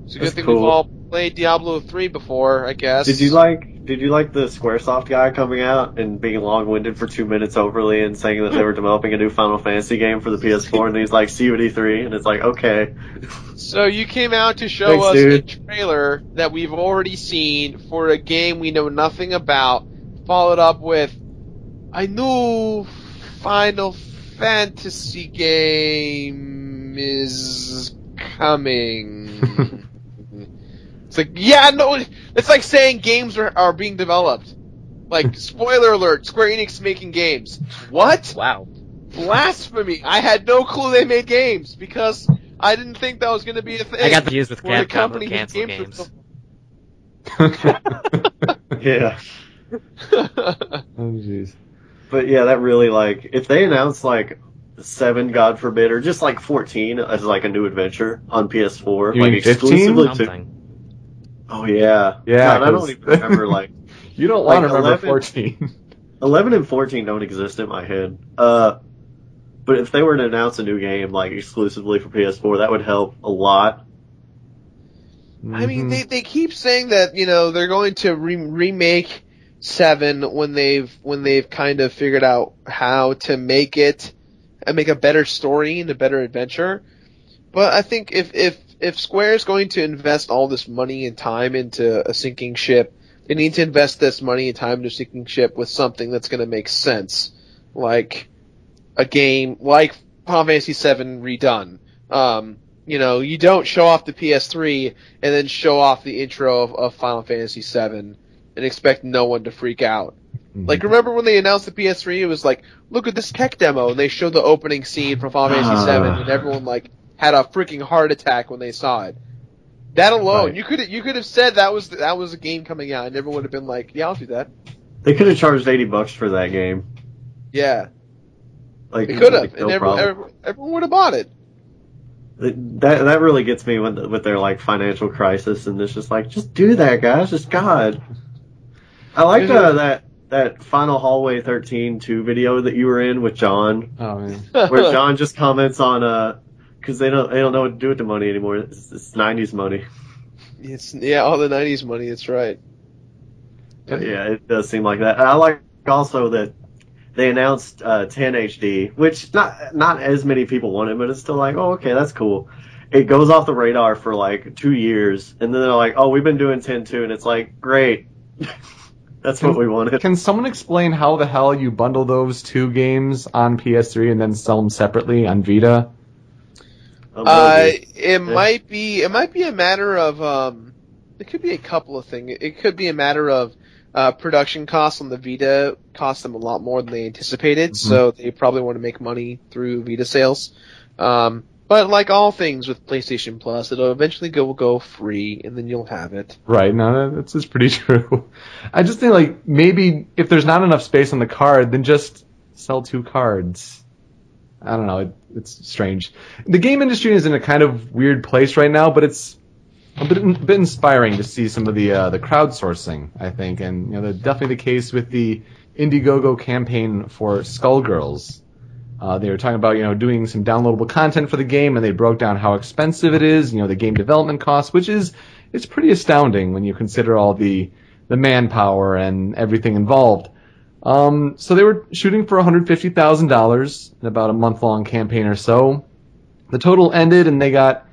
it's a good thing we've cool. all played Diablo three before, I guess. Did you like? Did you like the SquareSoft guy coming out and being long-winded for two minutes overly and saying that they were developing a new Final Fantasy game for the PS4 and he's like, "See you at E3," and it's like, okay, So you came out to show Thanks, us dude. a trailer that we've already seen for a game we know nothing about, followed up with a new Final Fantasy game is coming. it's like, yeah, no, it's like saying games are, are being developed. Like, spoiler alert, Square Enix making games. What? Wow. Blasphemy! I had no clue they made games because I didn't think that was going to be a thing. I got confused with Where the Capcom uh, company who made cancel games games. yeah. were- oh jeez. But yeah, that really like if they announce like seven, God forbid, or just like fourteen as like a new adventure on PS4, You like mean 15? exclusively to. Something. Oh yeah, Yeah, God, I don't even remember like You don't Like want to remember 11? 14. eleven and fourteen don't exist in my head. Uh, but if they were to announce a new game like exclusively for PS4, that would help a lot. I mean, Mhm. they they keep saying that you know they're going to re- remake seven when they've when they've kind of figured out how to make it and make a better story and a better adventure. But I think if if if Square is going to invest all this money and time into a sinking ship, they need to invest this money and time into a sinking ship with something that's going to make sense, like a game like Final Fantasy VII redone. Um, you know, you don't show off the PS3 and then show off the intro of, of Final Fantasy VII and expect no one to freak out. Mhm. Like, remember when they announced the PS3? It was like, look at this tech demo, and they showed the opening scene from Final Fantasy VII, Ah. and everyone like had a freaking heart attack when they saw it. That alone, Right. you could you could have said that was that was a game coming out, and everyone would have been like, yeah, I'll do that. They could have charged eighty bucks for that game. Yeah, Like they could have, like, no and everyone, problem. everyone, everyone would have bought it. That that really gets me with with their like financial crisis, and it's just like, just do that, guys. Just God. I like uh, that that final hallway 13 2 video that you were in with John, Oh man. where John just comments on uh, because they don't they don't know what to do with the money anymore. It's, it's 90s money. It's yeah, all the '90s money. That's right. Yeah, it does seem like that. And I like also that they announced uh, 10 HD, which not not as many people wanted, but it's still like, oh, okay, that's cool. It goes off the radar for like two years, and then they're like, oh, we've been doing 10 2, and it's like, great. that's what we wanted. Can someone explain how the hell you bundle those two games on PS3 and then sell them separately on Vita? Uh, it might be it might be a matter of um, it could be a couple of things. It could be a matter of uh, production costs on the Vita cost them a lot more than they anticipated, so they probably want to make money through Vita sales. Um, but like all things with PlayStation Plus, it'll eventually go go free, and then you'll have it. Right, no, that's, that's pretty true. I just think like maybe if there's not enough space on the card, then just sell two cards. I don't know, it, it's strange. The game industry is in a kind of weird place right now, but it's a bit, a bit inspiring to see some of the uh, the crowdsourcing, I think, and you know, that's definitely the case with the Indiegogo campaign for Skullgirls. Uh, they were talking about you know doing some downloadable content for the game, and they broke down how expensive it is. You know the game development costs, which is it's pretty astounding when you consider all the the manpower and everything involved. Um, so they were shooting for $150,000 in about a month long campaign or so. The total ended and they got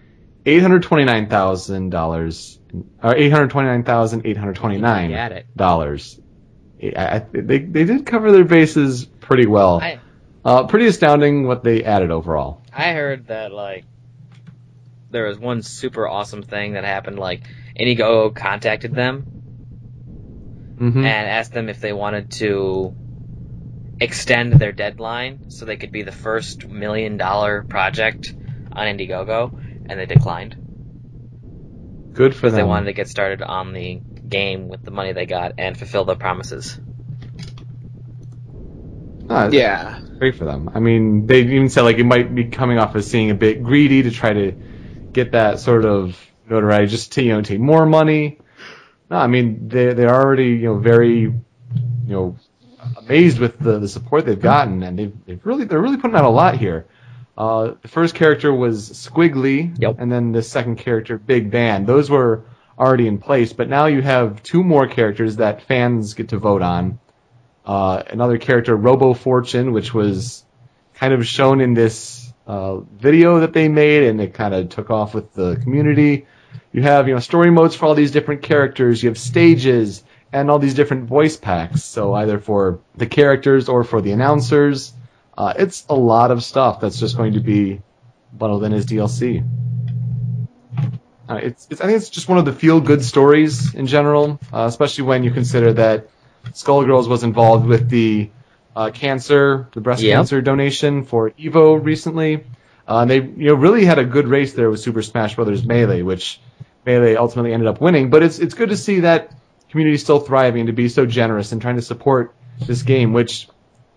$829,000 or $829,829 Got it. dollars. I, I, they they did cover their bases pretty well. I Uh, pretty astounding what they added overall. I heard that like there was one super awesome thing that happened. Like Indiegogo contacted them Mm-hmm. and asked them if they wanted to extend their deadline so they could be the first million dollar project on Indiegogo, and they declined Good for them. they wanted to get started on the game with the money they got and fulfill their promises. Ah, Yeah, great for them. I mean, they even said like it might be coming off as seeing a bit greedy to try to get that sort of notoriety, just to you know take more money. No, I mean they they're already you know very you know amazed with the, the support they've gotten, and they've, they've really they're really putting out a lot here. Uh, the first character was Squigly, Yep. and then the second character, Big Band. Those were already in place, but now you have two more characters that fans get to vote on. Uh, another character, Robo Fortune, which was kind of shown in this uh, video that they made, and it kind of took off with the community. You have you know story modes for all these different characters. You have stages and all these different voice packs. So either for the characters or for the announcers, uh, it's a lot of stuff that's just going to be bundled in as DLC. Uh, it's, it's I think it's just one of the feel good stories in general, uh, especially when you consider that Skullgirls was involved with the uh, cancer, the breast Yep. cancer donation for Evo recently. Uh, and they you know really had a good race there with Super Smash Brothers Melee, which Melee ultimately ended up winning. But it's it's good to see that community still thriving to be so generous and trying to support this game, which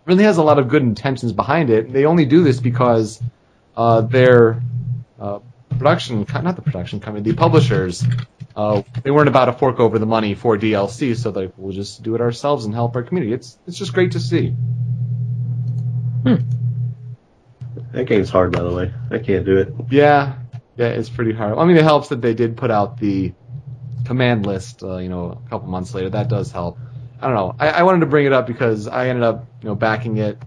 really has a lot of good intentions behind it. They only do this because uh, their uh, production, not the production company, the publishers, uh, they weren't about to fork over the money for DLC, so they we'll just do it ourselves and help our community. It's it's just great to see. That game's hard, by the way. I can't do it. Yeah, yeah, it's pretty hard. I mean, it helps that they did put out the command list, uh, you know, a couple months later. That does help. I don't know. I, I wanted to bring it up because I ended up, you know, backing it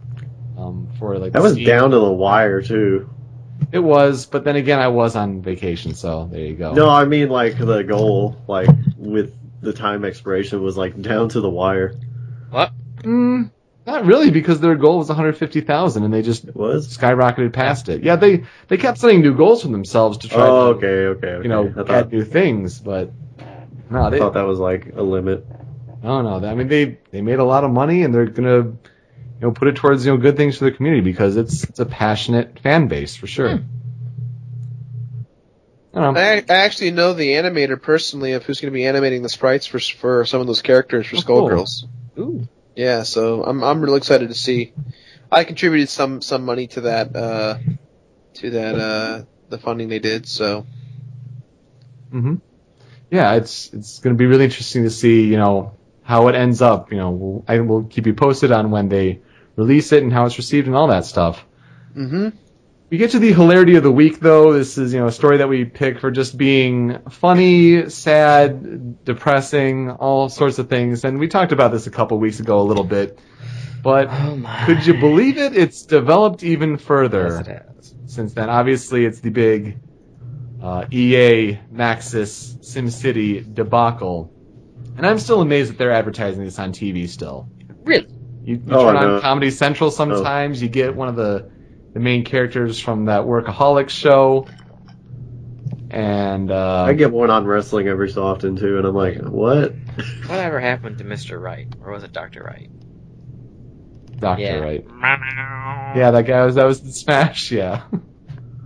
um, for like That was Steam- down to the wire too. It was, but then again, I was on vacation, so there you go. No, I mean like the goal, like with the time expiration was like down to the wire. What? Mm, not really, because their goal was 150,000, and they just It was. skyrocketed past it. Yeah, they they kept setting new goals for themselves to try Oh, to, okay, okay, okay. you know, I thought, add new things, but no, I they thought that was like a limit. no, no. I mean, they they made a lot of money, and they're gonna you know put it towards you know good things for the community because it's it's a passionate fan base for sure. Hmm. I. I, I actually know the animator personally of who's going to be animating the sprites for for some of those characters for Oh, cool. Skullgirls. Ooh. Yeah, so I'm I'm really excited to see. I contributed some some money to that uh to that uh the funding they did. So hmm Yeah, it's it's going to be really interesting to see, you know, how it ends up. You know, we'll, I will keep you posted on when they release it and how it's received and all that stuff. hmm We get to the hilarity of the week, though. This is, you know, a story that we pick for just being funny, sad, depressing, all sorts of things. And we talked about this a couple weeks ago a little bit. But Oh could you believe it? It's developed even further Yes, since then. Obviously, it's the big uh, EA Maxis SimCity debacle, and I'm still amazed that they're advertising this on TV still. Really? You, you Oh, turn on. Comedy Central sometimes, you get one of the the main characters from that Workaholics show, and uh, I get one on wrestling every so often too, and I'm like, what? Whatever happened to Mr. Wright, Or was it Dr. Wright? Doctor, yeah. right? Yeah, that guy was that was the Smash. Yeah.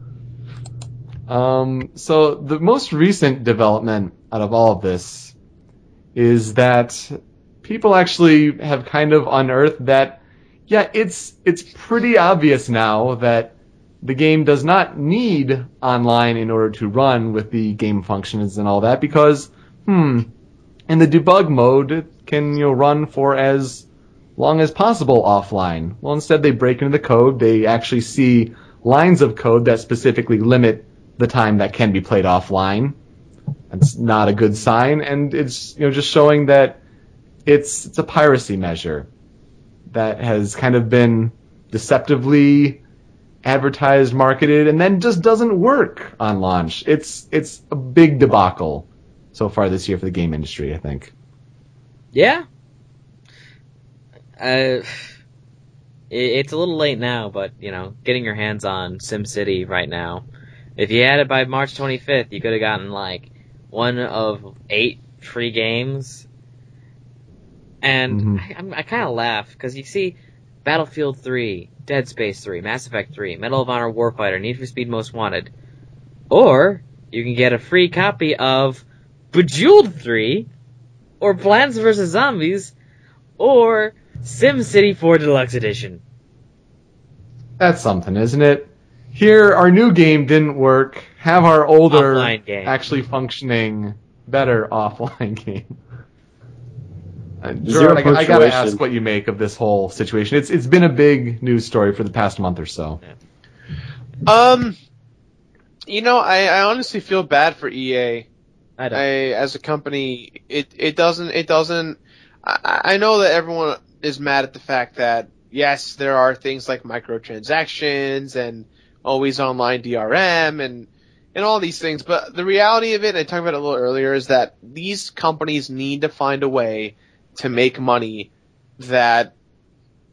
um. So the most recent development out of all of this is that people actually have kind of unearthed that. Yeah, it's it's pretty obvious now that the game does not need online in order to run with the game functions and all that because, hmm, in the debug mode it can you know run for as long as possible offline. Well, instead they break into the code. They actually see lines of code that specifically limit the time that can be played offline. That's not a good sign, and it's you know just showing that it's it's a piracy measure that has kind of been deceptively advertised, marketed, and then just doesn't work on launch. It's it's a big debacle so far this year for the game industry. I think. Yeah. Uh, it's a little late now, but you know, getting your hands on SimCity right now. If you had it by March 25th, you could have gotten like one of eight free games. And Mhm. I, I'm- kind of laugh because you see Battlefield 3, Dead Space 3, Mass Effect 3, Medal of Honor Warfighter, Need for Speed Most Wanted. Or you can get a free copy of Bejeweled 3, or Plants vs. Zombies, or SimCity 4 Deluxe Edition. That's something, isn't it? Here, our new game didn't work. Have our older, game. actually functioning, better offline game. Uh, Zero Jirard, I, I gotta ask what you make of this whole situation. It's it's been a big news story for the past month or so. um, you know, I, I honestly feel bad for EA. I don't. I, as a company, it it doesn't it doesn't. I, I know that everyone is mad at the fact that yes, there are things like microtransactions and always online DRM and and all these things, but the reality of it, and I talked about it a little earlier, is that these companies need to find a way to make money that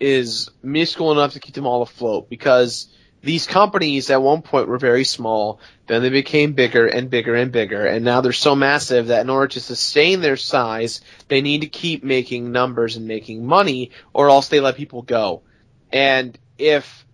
is minuscule enough to keep them all afloat because these companies at one point were very small, then they became bigger and bigger and bigger, and now they're so massive that in order to sustain their size, they need to keep making numbers and making money, or else they let people go. And if,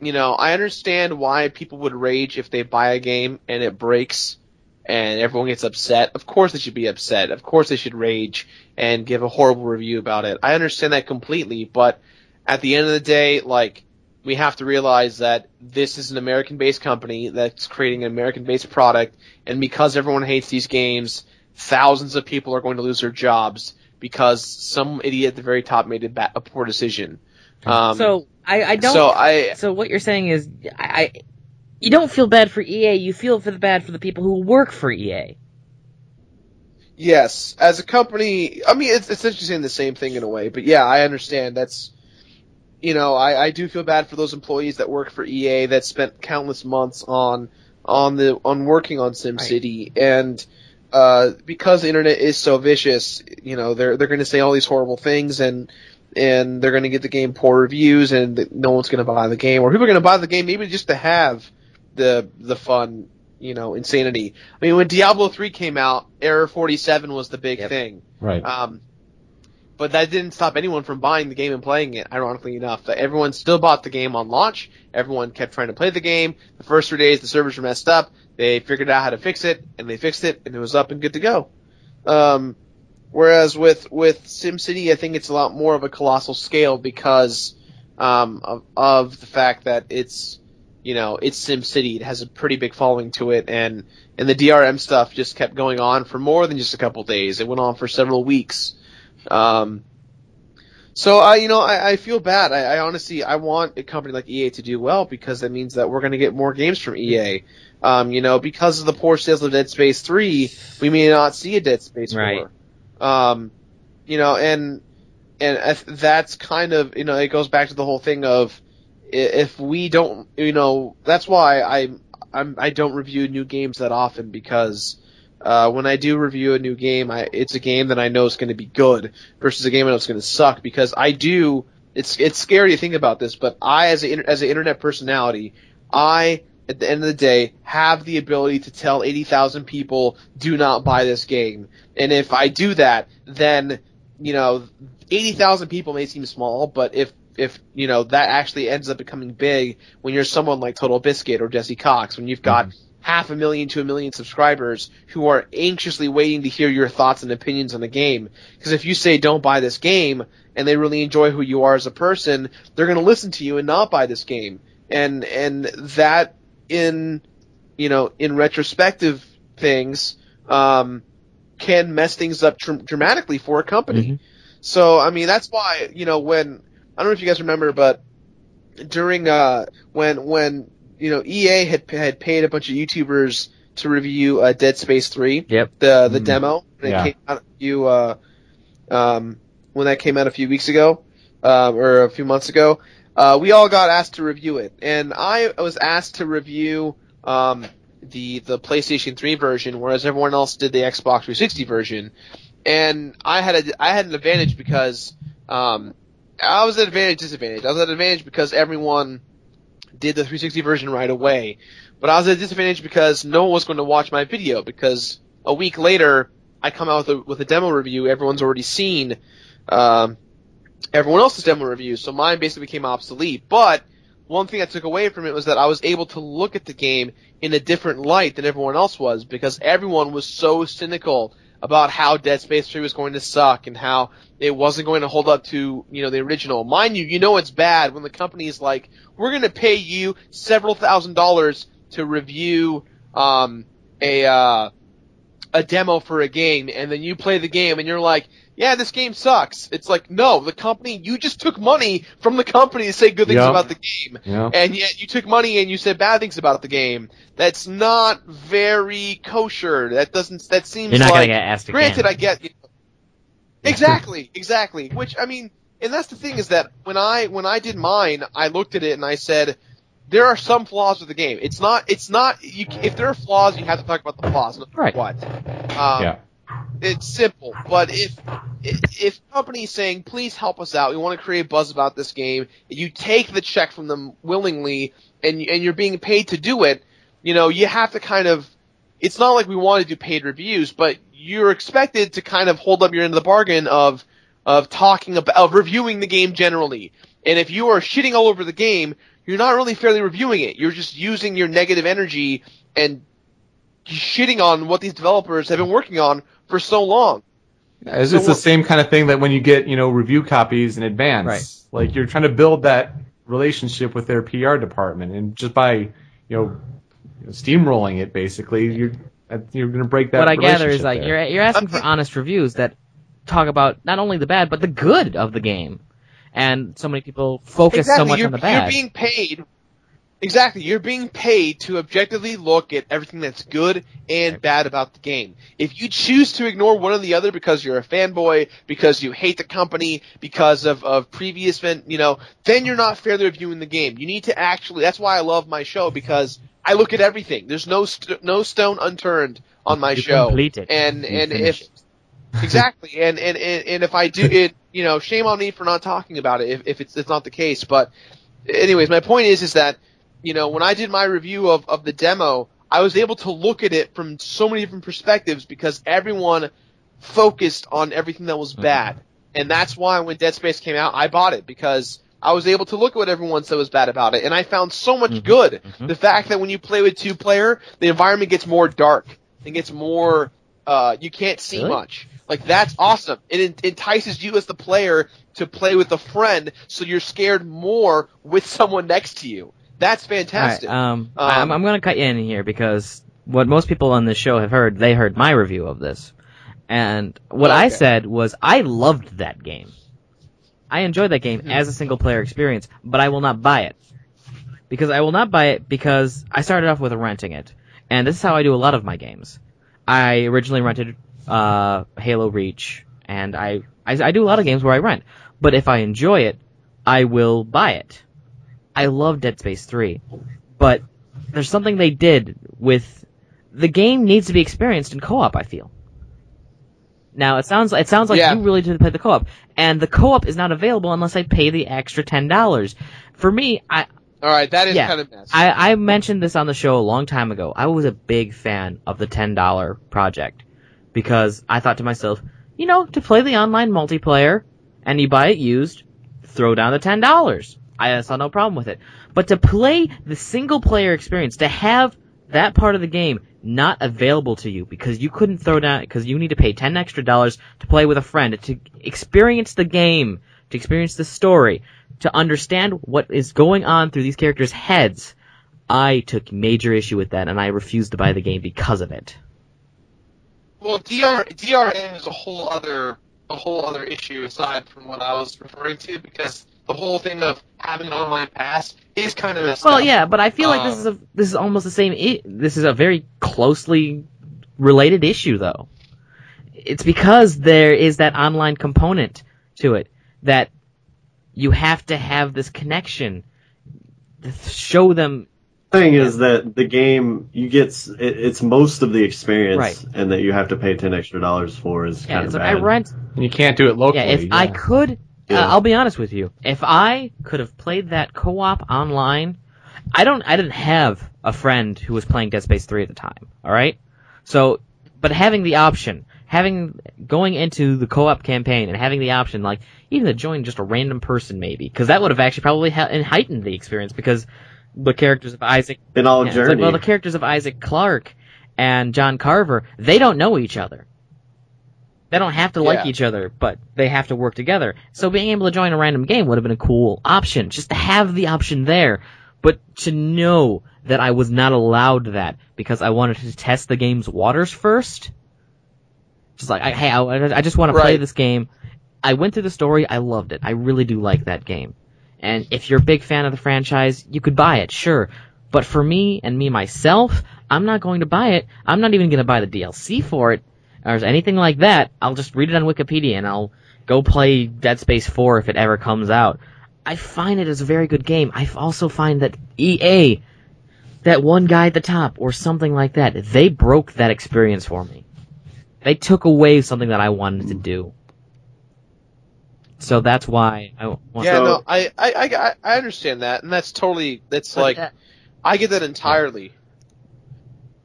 you know, I understand why people would rage if they buy a game and it breaks and everyone gets upset. Of course they should be upset. Of course they should rage and give a horrible review about it. I understand that completely, but at the end of the day, like, we have to realize that this is an American-based company that's creating an American-based product, and because everyone hates these games, thousands of people are going to lose their jobs because some idiot at the very top made a, ba- a poor decision. Um, so I, I don't. so I, So what you're saying is, I, I, you don't feel bad for EA. You feel for the bad for the people who work for EA. Yes, as a company, I mean, it's essentially saying the same thing in a way, but yeah, I understand. That's, you know, I, I do feel bad for those employees that work for EA that spent countless months on, on the, on working on SimCity, and, uh, because the internet is so vicious, you know, they're, they're gonna say all these horrible things and, and they're gonna get the game poor reviews and no one's gonna buy the game, or people are gonna buy the game maybe just to have the, the fun you know, insanity. I mean, when Diablo 3 came out, Error 47 was the big Yep. thing. Right. Um, but that didn't stop anyone from buying the game and playing it, ironically enough. Everyone still bought the game on launch. Everyone kept trying to play the game. The first three days, the servers were messed up. They figured out how to fix it, and they fixed it, and it was up and good to go. Um, whereas with, with SimCity, I think it's a lot more of a colossal scale because, um, of, of the fact that it's, you know, it's SimCity. It has a pretty big following to it, and and the DRM stuff just kept going on for more than just a couple days. It went on for several weeks. Um, so I, you know, I, I feel bad. I, I honestly, I want a company like EA to do well because that means that we're going to get more games from EA. Um, you know, because of the poor sales of Dead Space 3, we may not see a Dead Space 4. Right. Um, you know, and, and that's kind of, you know, it goes back to the whole thing of, if we don't, you know, that's why I, I'm, I don't review new games that often because, uh, when I do review a new game, I, it's a game that I know is going to be good versus a game I know is going to suck because I do, it's, it's scary to think about this, but I, as a, as an internet personality, I, at the end of the day, have the ability to tell 80,000 people, do not buy this game. And if I do that, then, you know, 80,000 people may seem small, but if, if, you know, that actually ends up becoming big when you're someone like Total Biscuit or Jesse Cox, when you've got half a million to a million subscribers who are anxiously waiting to hear your thoughts and opinions on the game. Because if you say don't buy this game, and they really enjoy who you are as a person, they're gonna listen to you and not buy this game. And, and that in, you know, in retrospective things, um, can mess things up dr- dramatically for a company. So, I mean, that's why, you know, when, I don't know if you guys remember, but during, uh, when, when, you know, EA had, had paid a bunch of YouTubers to review, uh, Dead Space 3, Yep. the, the Mm. demo, when Yeah. it came out a few, uh, um, when that came out a few weeks ago, um, or a few months ago, uh, we all got asked to review it, and I was asked to review um, the the PlayStation 3 version, whereas everyone else did the Xbox 360 version, and I had a I had an advantage because um, I was at advantage disadvantage. I was at advantage because everyone did the 360 version right away, but I was at a disadvantage because no one was going to watch my video because a week later I come out with a with a demo review everyone's already seen. Um, everyone else's demo review, so mine basically became obsolete. But one thing I took away from it was that I was able to look at the game in a different light than everyone else was because everyone was so cynical about how Dead Space 3 was going to suck and how it wasn't going to hold up to, you know, the original. Mind you, you know it's bad when the company is like, we're going to pay you several thousand dollars to review um, a uh, a demo for a game, and then you play the game, and you're like, yeah, this game sucks. It's like, no, the company, you just took money from the company to say good things Yeah. about the game. Yeah. And yet you took money and you said bad things about the game. That's not very kosher. That doesn't, that seems You're not like, gonna get asked again. granted, I get, you know, exactly, exactly. Which, I mean, and that's the thing is that when I, when I did mine, I looked at it and I said, there are some flaws with the game. It's not, it's not, you, if there are flaws, you have to talk about the flaws, no Right. what. Um, Yeah. It's simple, but if if companies saying, "Please help us out. We want to create buzz about this game," you take the check from them willingly, and and you're being paid to do it. You know, you have to kind of. It's not like we want to do paid reviews, but you're expected to kind of hold up your end of the bargain of of talking about of reviewing the game generally. And if you are shitting all over the game, you're not really fairly reviewing it. You're just using your negative energy and shitting on what these developers have been working on for so long. It's, So it's the same kind of thing that when you get, you know, review copies in advance. Right. Like you're trying to build that relationship with their PR department, and just by, you know, steamrolling it, basically, you're you're going to break that. what I gather is like there. you're you're asking for honest reviews that talk about not only the bad but the good of the game, and so many people focus exactly. so much you're, on the bad. You're being paid. Exactly. You're being paid to objectively look at everything that's good and bad about the game. If you choose to ignore one or the other because you're a fanboy, because you hate the company, because of, of previous, you know, then you're not fairly reviewing the game. You need to actually, that's why I love my show because I look at everything. There's no, st- no stone unturned on my You show. complete it. And, You and if, it. exactly. And, and, and, and if I do it, you know, shame on me for not talking about it if, if it's, it's not the case. But anyways, my point is, is that, you know, when I did my review of, of the demo, I was able to look at it from so many different perspectives because everyone focused on everything that was Mhm. bad. And that's why when Dead Space came out, I bought it because I was able to look at what everyone said was bad about it. And I found so much Mhm. good. Mhm. The fact that when you play with two player, the environment gets more dark and gets more, uh, you can't see Really? much. Like that's awesome. It en- entices you as the player to play with a friend, so you're scared more with someone next to you. That's fantastic. Alright, um, Um, I'm, I'm going to cut you in here because what most people on this show have heard, they heard my review of this. And what I said was I loved that game. I enjoyed that game as a single player experience, but I will not buy it. Because I will not buy it because I started off with renting it. And this is how I do a lot of my games. I originally rented uh, Halo Reach, and I, I I do a lot of games where I rent. But if I enjoy it, I will buy it. I love Dead Space 3, but there's something they did with the game needs to be experienced in co-op. I feel. Now it sounds it sounds like Yeah. you really did play the co-op, and the co-op is not available unless I pay the extra ten dollars. For me, I All right, that is yeah. kind of mess. I, I mentioned this on the show a long time ago. I was a big fan of the $10 project because I thought to myself, you know, to play the online multiplayer and you buy it used, throw down the $10. I saw no problem with it. But to play the single player experience, to have that part of the game not available to you because you couldn't throw down, because you need to pay 10 extra dollars to play with a friend, to experience the game, to experience the story, to understand what is going on through these characters' heads, I took major issue with that and I refused to buy the game because of it. Well, DR, DRM is a whole other a whole other issue aside from what I was referring to because the whole thing of having an online pass is kind of messed Well, up. yeah, but I feel like this is a um, this is almost the same. I- this is a very closely related issue, though. It's because there is that online component to it that you have to have this connection. to Show them thing is that the game you get it, it's most of the experience, Right. and that you have to pay ten extra dollars for is Yeah, kind it's of like I rent. You can't do it locally. Yeah, if I could, Yeah. uh, I'll be honest with you. If I could have played that co-op online, I don't. I didn't have a friend who was playing Dead Space 3 at the time. All right, so but having the option, having going into the co-op campaign and having the option, like even to join just a random person, maybe, because that would have actually probably ha- heightened the experience because the characters of Isaac in all yeah, journey. like, well, the characters of Isaac Clarke and John Carver, they don't know each other. They don't have to like Yeah. each other, but they have to work together. So being able to join a random game would have been a cool option, just to have the option there. But to know that I was not allowed that because I wanted to test the game's waters first. Just like, I, hey, I, I just want to play this game. I went through the story. I loved it. I really do like that game. And if you're a big fan of the franchise, you could buy it, sure. But for me and me myself, I'm not going to buy it. I'm not even going to buy the DLC for it or anything like that. I'll just read it on Wikipedia and I'll go play Dead Space 4 if it ever comes out. I find it is a very good game. I also find that EA, that one guy at the top or something like that, they broke that experience for me. They took away something that I wanted to do. So that's why I want Yeah, So- no, I, I, I, I understand that, and that's totally, that's like, that- I get that entirely.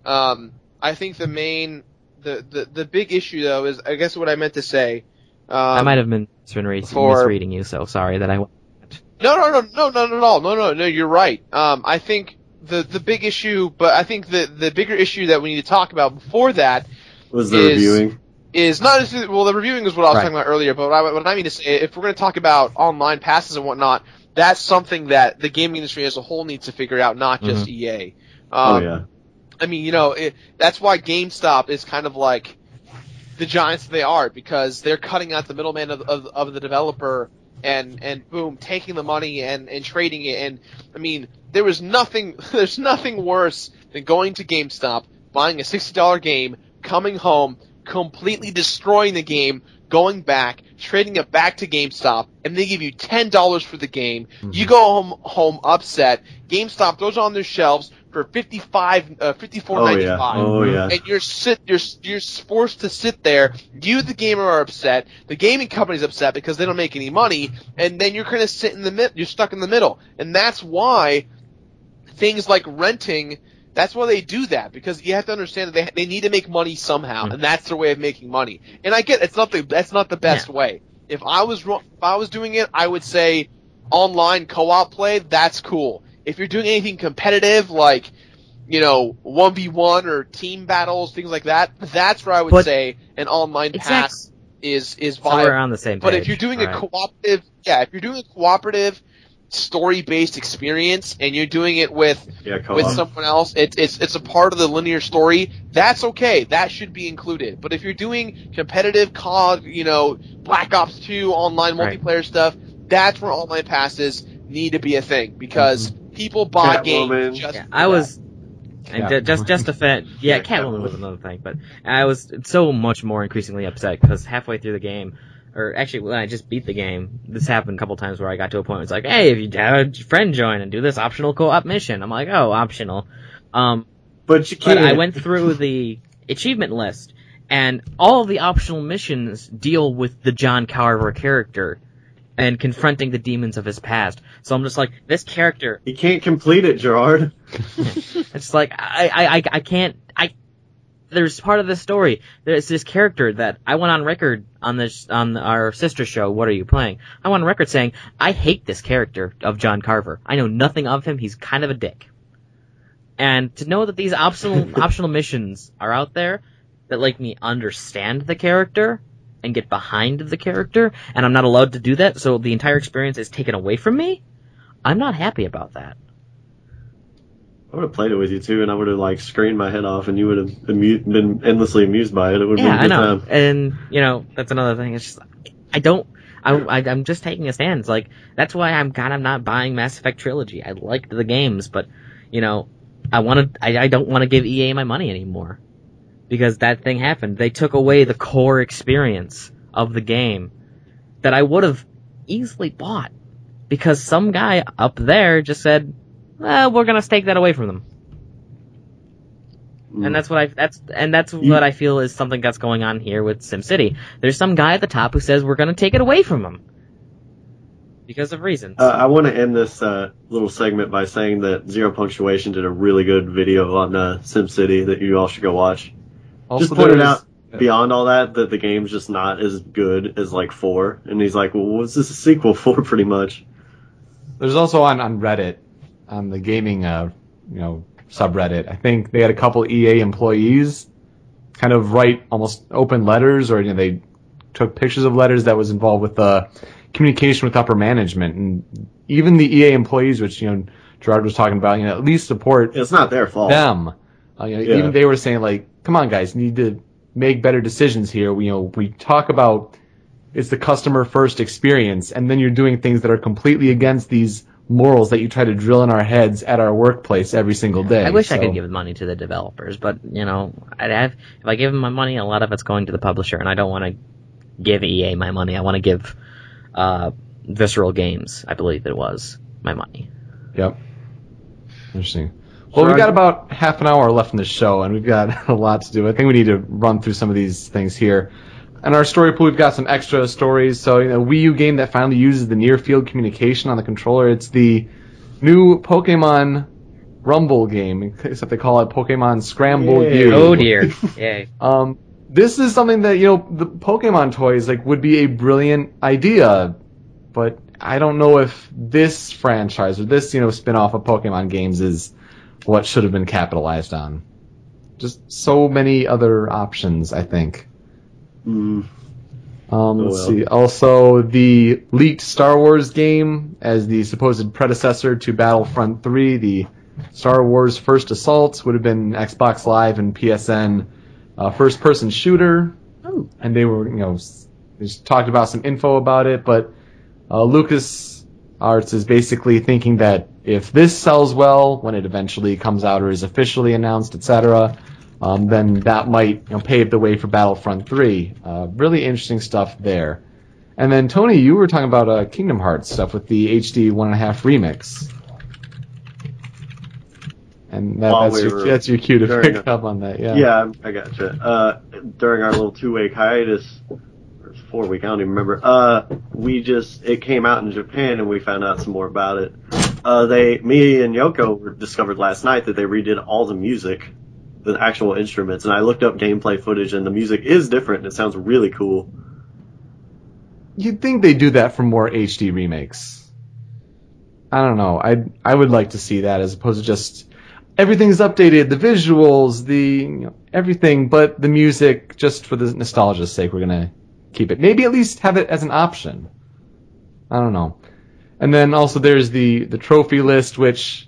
Um, I think the main, the, the, the big issue though is, I guess what I meant to say, um, I might have been misreading, for- misreading you, so sorry that I. No, no, no, no, not at all. No, no, no. You're right. Um, I think the the big issue, but I think the the bigger issue that we need to talk about before that was the is- reviewing. is not necessarily well. The reviewing is what I was Right. talking about earlier, but what I, what I mean to say, if we're going to talk about online passes and whatnot, that's something that the gaming industry as a whole needs to figure out, not just EA. Um, oh yeah. I mean, you know, it, that's why GameStop is kind of like the giants they are because they're cutting out the middleman of, of, of the developer and and boom taking the money and and trading it. And I mean there was nothing there's nothing worse than going to GameStop buying a sixty dollar game coming home completely destroying the game going back trading it back to GameStop and they give you ten dollars for the game. You mm-hmm. go home home upset. GameStop throws on their shelves for 55 uh, 54 Oh yeah. Oh yeah. and you're sit you're you're forced to sit there. You, the gamer, are upset. The gaming company's upset because they don't make any money, and then you're kind of sit in the mid. You're stuck in the middle, and that's why things like renting. That's why they do that because you have to understand that they they need to make money somehow, and that's their way of making money. And I get it's not the that's not the best way. If I was if I was doing it, I would say online co-op play. That's cool. If you're doing anything competitive like you know, one v one or team battles, things like that. That's where I would But- say an online Exact- pass is is So we're viable. on the same page. But if you're doing a Right. cooperative, yeah, if you're doing a cooperative story based experience and you're doing it with Yeah, co-op. with someone else, it's it's it's a part of the linear story. That's okay. That should be included. But if you're doing competitive COD, you know, Black Ops 2 online Right. multiplayer stuff, that's where online passes need to be a thing because mm-hmm. People buy Catwoman. games just Yeah, for I that. was and Yeah. just just to fit, yeah, Yeah, Catwoman Catwoman. was another thing, but I was so much more increasingly upset because halfway through the game, or actually when I just beat the game, this happened a couple times where I got to a point where it's like, hey, if you have a friend join and do this optional co-op mission, I'm like, oh, optional. Um, But you can't. I went through the achievement list, and all the optional missions deal with the John Carver character and confronting the demons of his past. So I'm just like, this character You can't complete it, Jirard. it's like I, I, I, I can't. I there's part of the story. There's this character that I went on record on this on our sister show. What are you playing? I went on record saying I hate this character of John Carver. I know nothing of him. He's kind of a dick. And to know that these optional optional missions are out there that make me understand the character and get behind the character, and I'm not allowed to do that, so the entire experience is taken away from me. I'm not happy about that. I would have played it with you too, and I would have like screamed my head off, and you would have amu- been endlessly amused by it. It would have Yeah, I been a know. time. And you know, that's another thing. It's just I don't. I, I I'm just taking a stand. It's like that's why I'm kind of not buying Mass Effect trilogy. I liked the games, but you know, I want to. I, I don't want to give EA my money anymore because that thing happened. They took away the core experience of the game that I would have easily bought because some guy up there just said, well, "We're gonna take that away from them." Mm. And that's what I that's and that's You- what I feel is something that's going on here with SimCity. There's some guy at the top who says we're going to take it away from them because of reasons. Uh, I want to end this uh, little segment by saying that Zero Punctuation did a really good video on uh, SimCity that you all should go watch. Also, just pointed out beyond all that that the game's just not as good as like four, and he's like, "Well, what's this a sequel for?" Pretty much. There's also on, on Reddit, on the gaming, uh, you know, subreddit. I think they had a couple EA employees kind of write almost open letters, or you know, they took pictures of letters that was involved with uh, communication with upper management, and even the EA employees, which you know Jirard was talking about, you know, at least support It's not their fault. them. Uh, you know, Yeah. Even they were saying like, "Come on, guys, you need to make better decisions here." We, you know, we talk about it's the customer first experience, and then you're doing things that are completely against these morals that you try to drill in our heads at our workplace every single day. I wish I could give money to the developers, but you know, I'd have if I give them my money, a lot of it's going to the publisher, and I don't want to give EA my money. I want to give uh, Visceral Games, I believe it was, my money. Yep. Interesting. Well, we've got about half an hour left in the show, and we've got a lot to do. I think we need to run through some of these things here. In our story pool, we've got some extra stories. So, you know, Wii U game that finally uses the near field communication on the controller. It's the new Pokemon Rumble game, except they call it Pokemon Scramble Yay. U. Oh dear, yay! Um, this is something that you know the Pokemon toys like would be a brilliant idea, but I don't know if this franchise or this you know spin-off of Pokemon games is what should have been capitalized on. Just so many other options, I think. Mm. Um, let's well. see. Also, the leaked Star Wars game as the supposed predecessor to Battlefront 3, the Star Wars First Assault would have been Xbox Live and PSN uh, first-person shooter. uh, and they were, you know, they just talked about some info about it, but uh, Lucas Arts is basically thinking that if this sells well when it eventually comes out or is officially announced, etc., um, then that might you know, pave the way for Battlefront 3. Uh, really interesting stuff there. And then Tony, you were talking about uh, Kingdom Hearts stuff with the HD one and a half remix. And that, that's, we your, that's your cue to pick up on that, yeah. Yeah, I gotcha. Uh, during our little two week hiatus, or four week, I don't even remember. Uh, we just it came out in Japan and we found out some more about it. Uh, they, me and Yoko discovered last night that they redid all the music, the actual instruments, and I looked up gameplay footage and the music is different. and It sounds really cool. You'd think they do that for more HD remakes. I don't know. I I would like to see that as opposed to just everything's updated, the visuals, the you know, everything, but the music just for the nostalgia's sake, we're gonna keep it. Maybe at least have it as an option. I don't know. And then also there's the the trophy list, which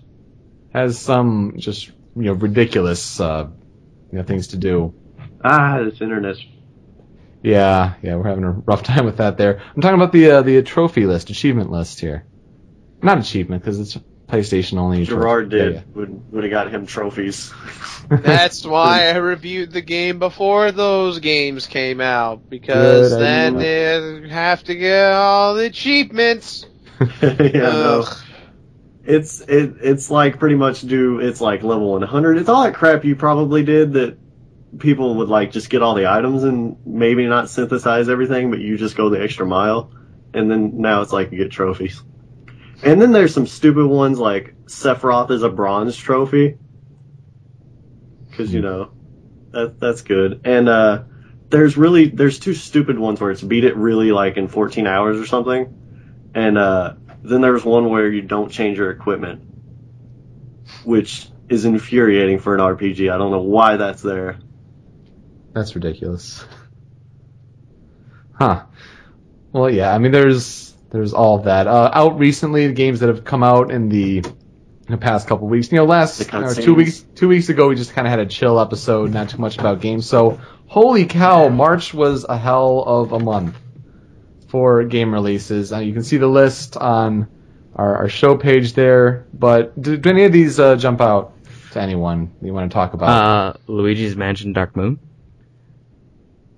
has some just you know ridiculous uh, you know things to do. Ah, this internet's Yeah, yeah, we're having a rough time with that there. I'm talking about the uh, the trophy list, achievement list here. Not achievement because it's PlayStation only. Jirard did yeah. would would have got him trophies. That's why I reviewed the game before those games came out because Good then idea. they have to get all the achievements. yeah, no. It's it it's like pretty much do it's like level 100. It's all that crap you probably did that people would like just get all the items and maybe not synthesize everything, but you just go the extra mile, and then now it's like you get trophies. And then there's some stupid ones like Sephiroth is a bronze trophy, because you know that that's good. And uh, there's really there's two stupid ones where it's beat it really like in 14 hours or something, and uh, then there's one where you don't change your equipment, which is infuriating for an RPG. I don't know why that's there. That's ridiculous. Huh. Well, yeah. I mean, there's there's all that uh, out recently. The games that have come out in the, in the past couple weeks. You know, last The you know, cutscenes. two weeks two weeks ago, we just kind of had a chill episode, not too much about games. So, holy cow, March was a hell of a month for game releases. Uh, you can see the list on our, our show page there. But do, do any of these uh, jump out to anyone you want to talk about? Uh, Luigi's Mansion Dark Moon.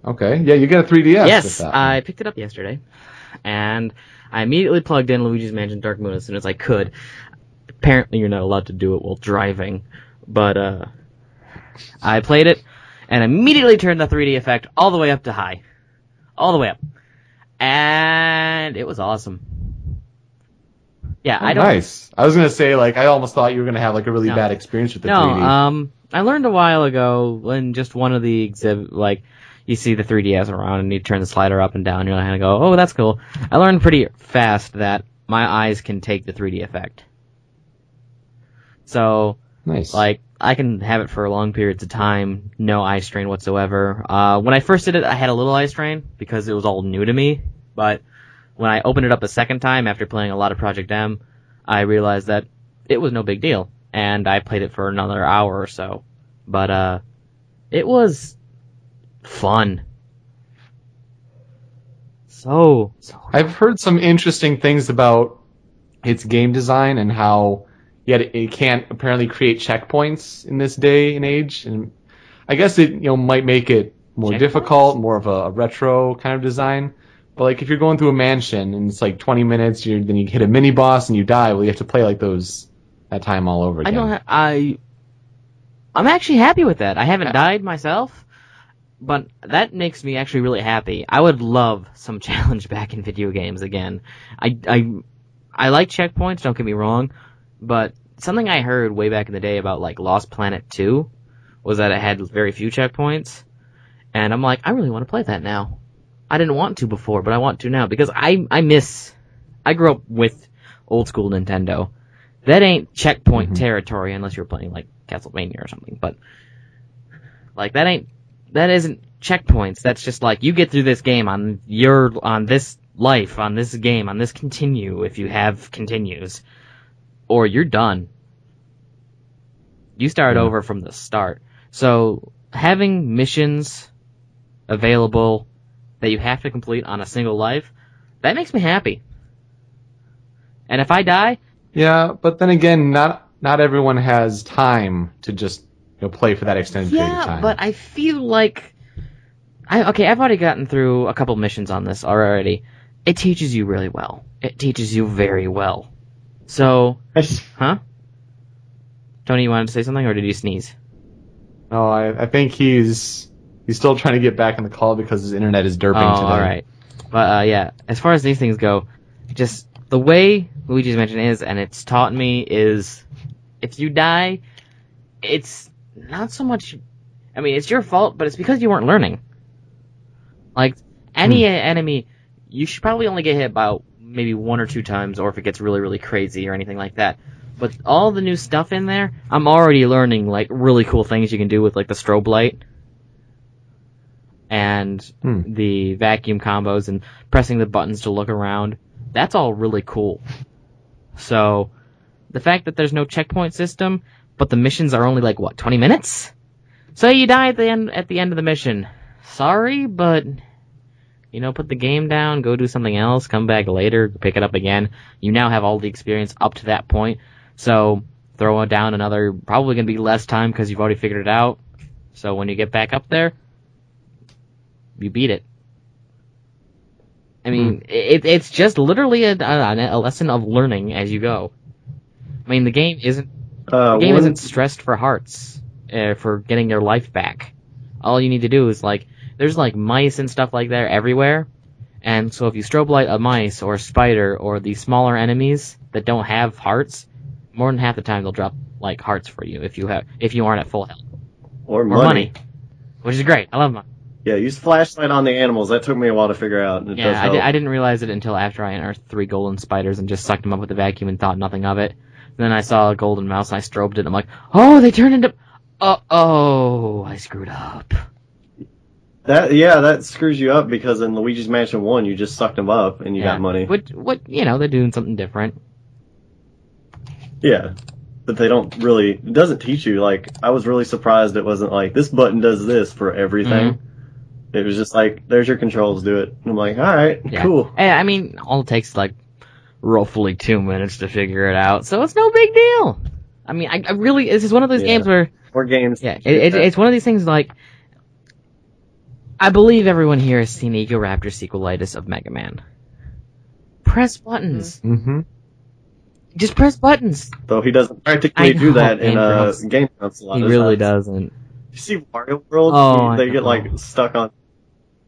okay, yeah, you got a 3DS. with yes. I picked it up yesterday, and I immediately plugged in Luigi's Mansion Dark Moon as soon as I could. Apparently, you're not allowed to do it while driving, but uh, I played it and immediately turned the 3D effect all the way up to high, all the way up, and it was awesome. Yeah, Oh, I don't. Nice. I was gonna say like I almost thought you were gonna have like a really No. bad experience with the No, 3D. um, I learned a while ago when just one of the exhibit, like, you see the 3DS around and you turn the slider up and down, you're like, go, oh, that's cool. I learned pretty fast that my eyes can take the 3D effect. So, nice. like, I can have it for long periods of time, no eye strain whatsoever. Uh, when I first did it, I had a little eye strain because it was all new to me, but when I opened it up a second time after playing a lot of Project M, I realized that it was no big deal, and I played it for another hour or so. But, uh, it was fun. So, so I've heard some interesting things about its game design and how yet it, it can't apparently create checkpoints in this day and age. And I guess it you know might make it more difficult, more of a, a retro kind of design. But like if you're going through a mansion and it's like 20 minutes, you then you hit a mini boss and you die. Well, you have to play like those that time all over again. I don't. Ha- I I'm actually happy with that. I haven't Yeah. died myself, but that makes me actually really happy. I would love some challenge back in video games again. I I I like checkpoints. Don't get me wrong, but something I heard way back in the day about like Lost Planet 2 was that it had very few checkpoints, and I'm like, I really want to play that now. I didn't want to before, but I want to now because I I miss. I grew up with old school Nintendo. That ain't checkpoint Mhm. territory unless you're playing like Castlevania or something. But like that ain't that isn't checkpoints. That's just like you get through this game on your on this life on this game on this continue if you have continues, or you're done. You start Yeah. over from the start. So having missions available that you have to complete on a single life, that makes me happy. And if I die, Yeah, but then again, not not everyone has time to just you know play for that extended period of time. yeah, time. but I feel like I okay, I've already gotten through a couple missions on this already. It teaches you really well. It teaches you very well. So, huh? Tony, you wanted to say something, or did you sneeze? no, I, I think he's he's still trying to get back on the call because his internet is derping oh, today. all right. But uh, yeah, as far as these things go, just the way Luigi's Mansion is, and it's taught me is, if you die, it's not so much. I mean, it's your fault, but it's because you weren't learning. Like any Hmm. enemy, you should probably only get hit about maybe one or two times, or if it gets really, really crazy or anything like that. But all the new stuff in there, I'm already learning like really cool things you can do with like the strobe light and Hmm. the vacuum combos and pressing the buttons to look around. That's all really cool. So, the fact that there's no checkpoint system, but the missions are only like what 20 minutes. So you die at the end at the end of the mission. Sorry, but you know, put the game down, go do something else, come back later, pick it up again. You now have all the experience up to that point. So throw it down another, probably gonna be less time because you've already figured it out. So when you get back up there, you beat it. I mean, it, it's just literally a, a, a lesson of learning as you go. I mean, the game isn't uh, the game one- isn't stressed for hearts, uh, for getting your life back. All you need to do is like, there's like mice and stuff like that everywhere, and so if you strobe light a mice or a spider or the smaller enemies that don't have hearts, more than half the time they'll drop like hearts for you if you have if you aren't at full health or or money. money, which is great. I love money. Yeah, use flashlight on the animals. That took me a while to figure out. And it Yeah, I, help. I didn't realize it until after I unearthed three golden spiders and just sucked them up with the vacuum and thought nothing of it. then I saw a golden mouse and I strobed it and I'm like, oh, they turned into. Uh oh, I screwed up. That yeah, that screws you up because in Luigi's Mansion One, you just sucked them up and you yeah. got money. What, what, you know, they're doing something different. Yeah, but they don't really. It doesn't teach you. Like I was really surprised it wasn't like this button does this for everything. Mm-hmm. It was just like there's your controls, do it. And I'm like, all right, Yeah. cool. I mean, all it takes is like roughly two minutes to figure it out, so it's no big deal. I mean, I, I really, this is one of those Yeah. games where More games. Yeah, it, it, it's one of these things like. I believe everyone here has seen Egoraptor sequelitis of Mega Man. Press buttons. Mm-hmm. Just press buttons. Though he doesn't practically know, do that in uh, game console. He really times. doesn't. You see Wario World? Oh, I they get know. like stuck on.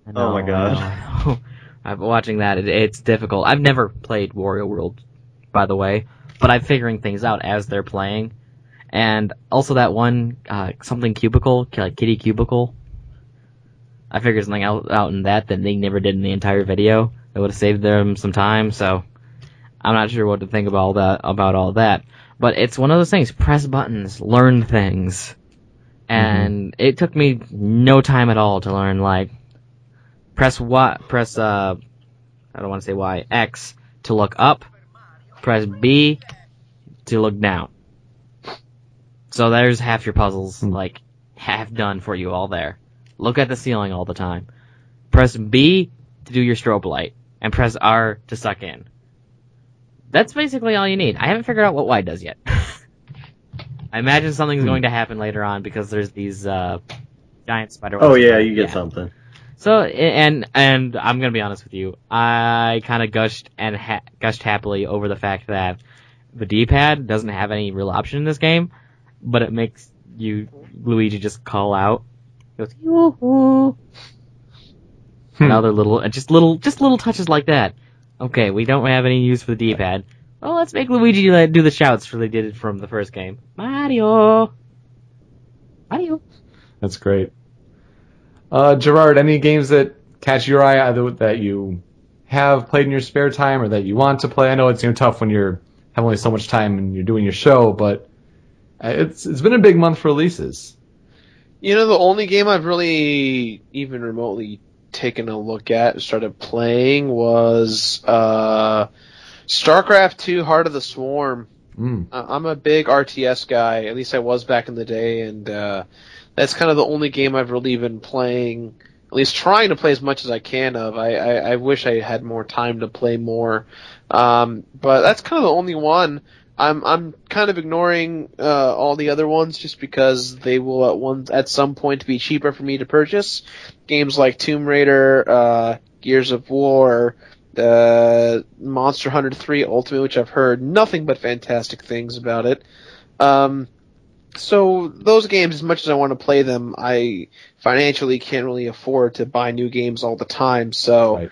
I Oh my know, God. I know, I know. I've been watching that. It, it's difficult. I've never played Wario World, by the way, but I'm figuring things out as they're playing. And also that one, uh, something cubicle, like kitty cubicle. I figured something out, out in that that they never did in the entire video. That would have saved them some time, so I'm not sure what to think about all that, about all that. But it's one of those things, press buttons, learn things. And it took me no time at all to learn, like, press what press, uh, I don't want to say Y, X to look up, press B to look down. So there's half your puzzles, Hmm. like, half done for you all there. Look at the ceiling all the time. Press B to do your strobe light, and press R to suck in. That's basically all you need. I haven't figured out what Y does yet. I imagine something's Hmm. going to happen later on because there's these, uh, giant spider Oh yeah, you get Yeah. something. So and and I'm gonna be honest with you, I kind of gushed and ha- gushed happily over the fact that the D-pad doesn't have any real option in this game, but it makes you Luigi just call out, goes yoo-hoo, and other little and just little just little touches like that. Okay, we don't have any use for the D-pad. Well, let's make Luigi do the shouts for they did it from the first game. Mario, Mario. That's great. Uh, Jirard, any games that catch your eye either that you have played in your spare time or that you want to play? I know it's you know, tough when you're have only so much time and you're doing your show, but uh, it's it's been a big month for releases. You know, the only game I've really even remotely taken a look at and started playing was uh, StarCraft 2 Heart of the Swarm. Mm. Uh, I'm a big RTS guy, at least I was back in the day, and uh, that's kind of the only game I've really been playing at least trying to play as much as I can of. I, I, I wish I had more time to play more. Um, but that's kind of the only one. I'm I'm kind of ignoring uh, all the other ones just because they will at one at some point be cheaper for me to purchase. Games like Tomb Raider, uh, Gears of War, uh, Monster Hunter 3 Ultimate, which I've heard nothing but fantastic things about it. Um, so those games, as much as I want to play them, I financially can't really afford to buy new games all the time. So Right.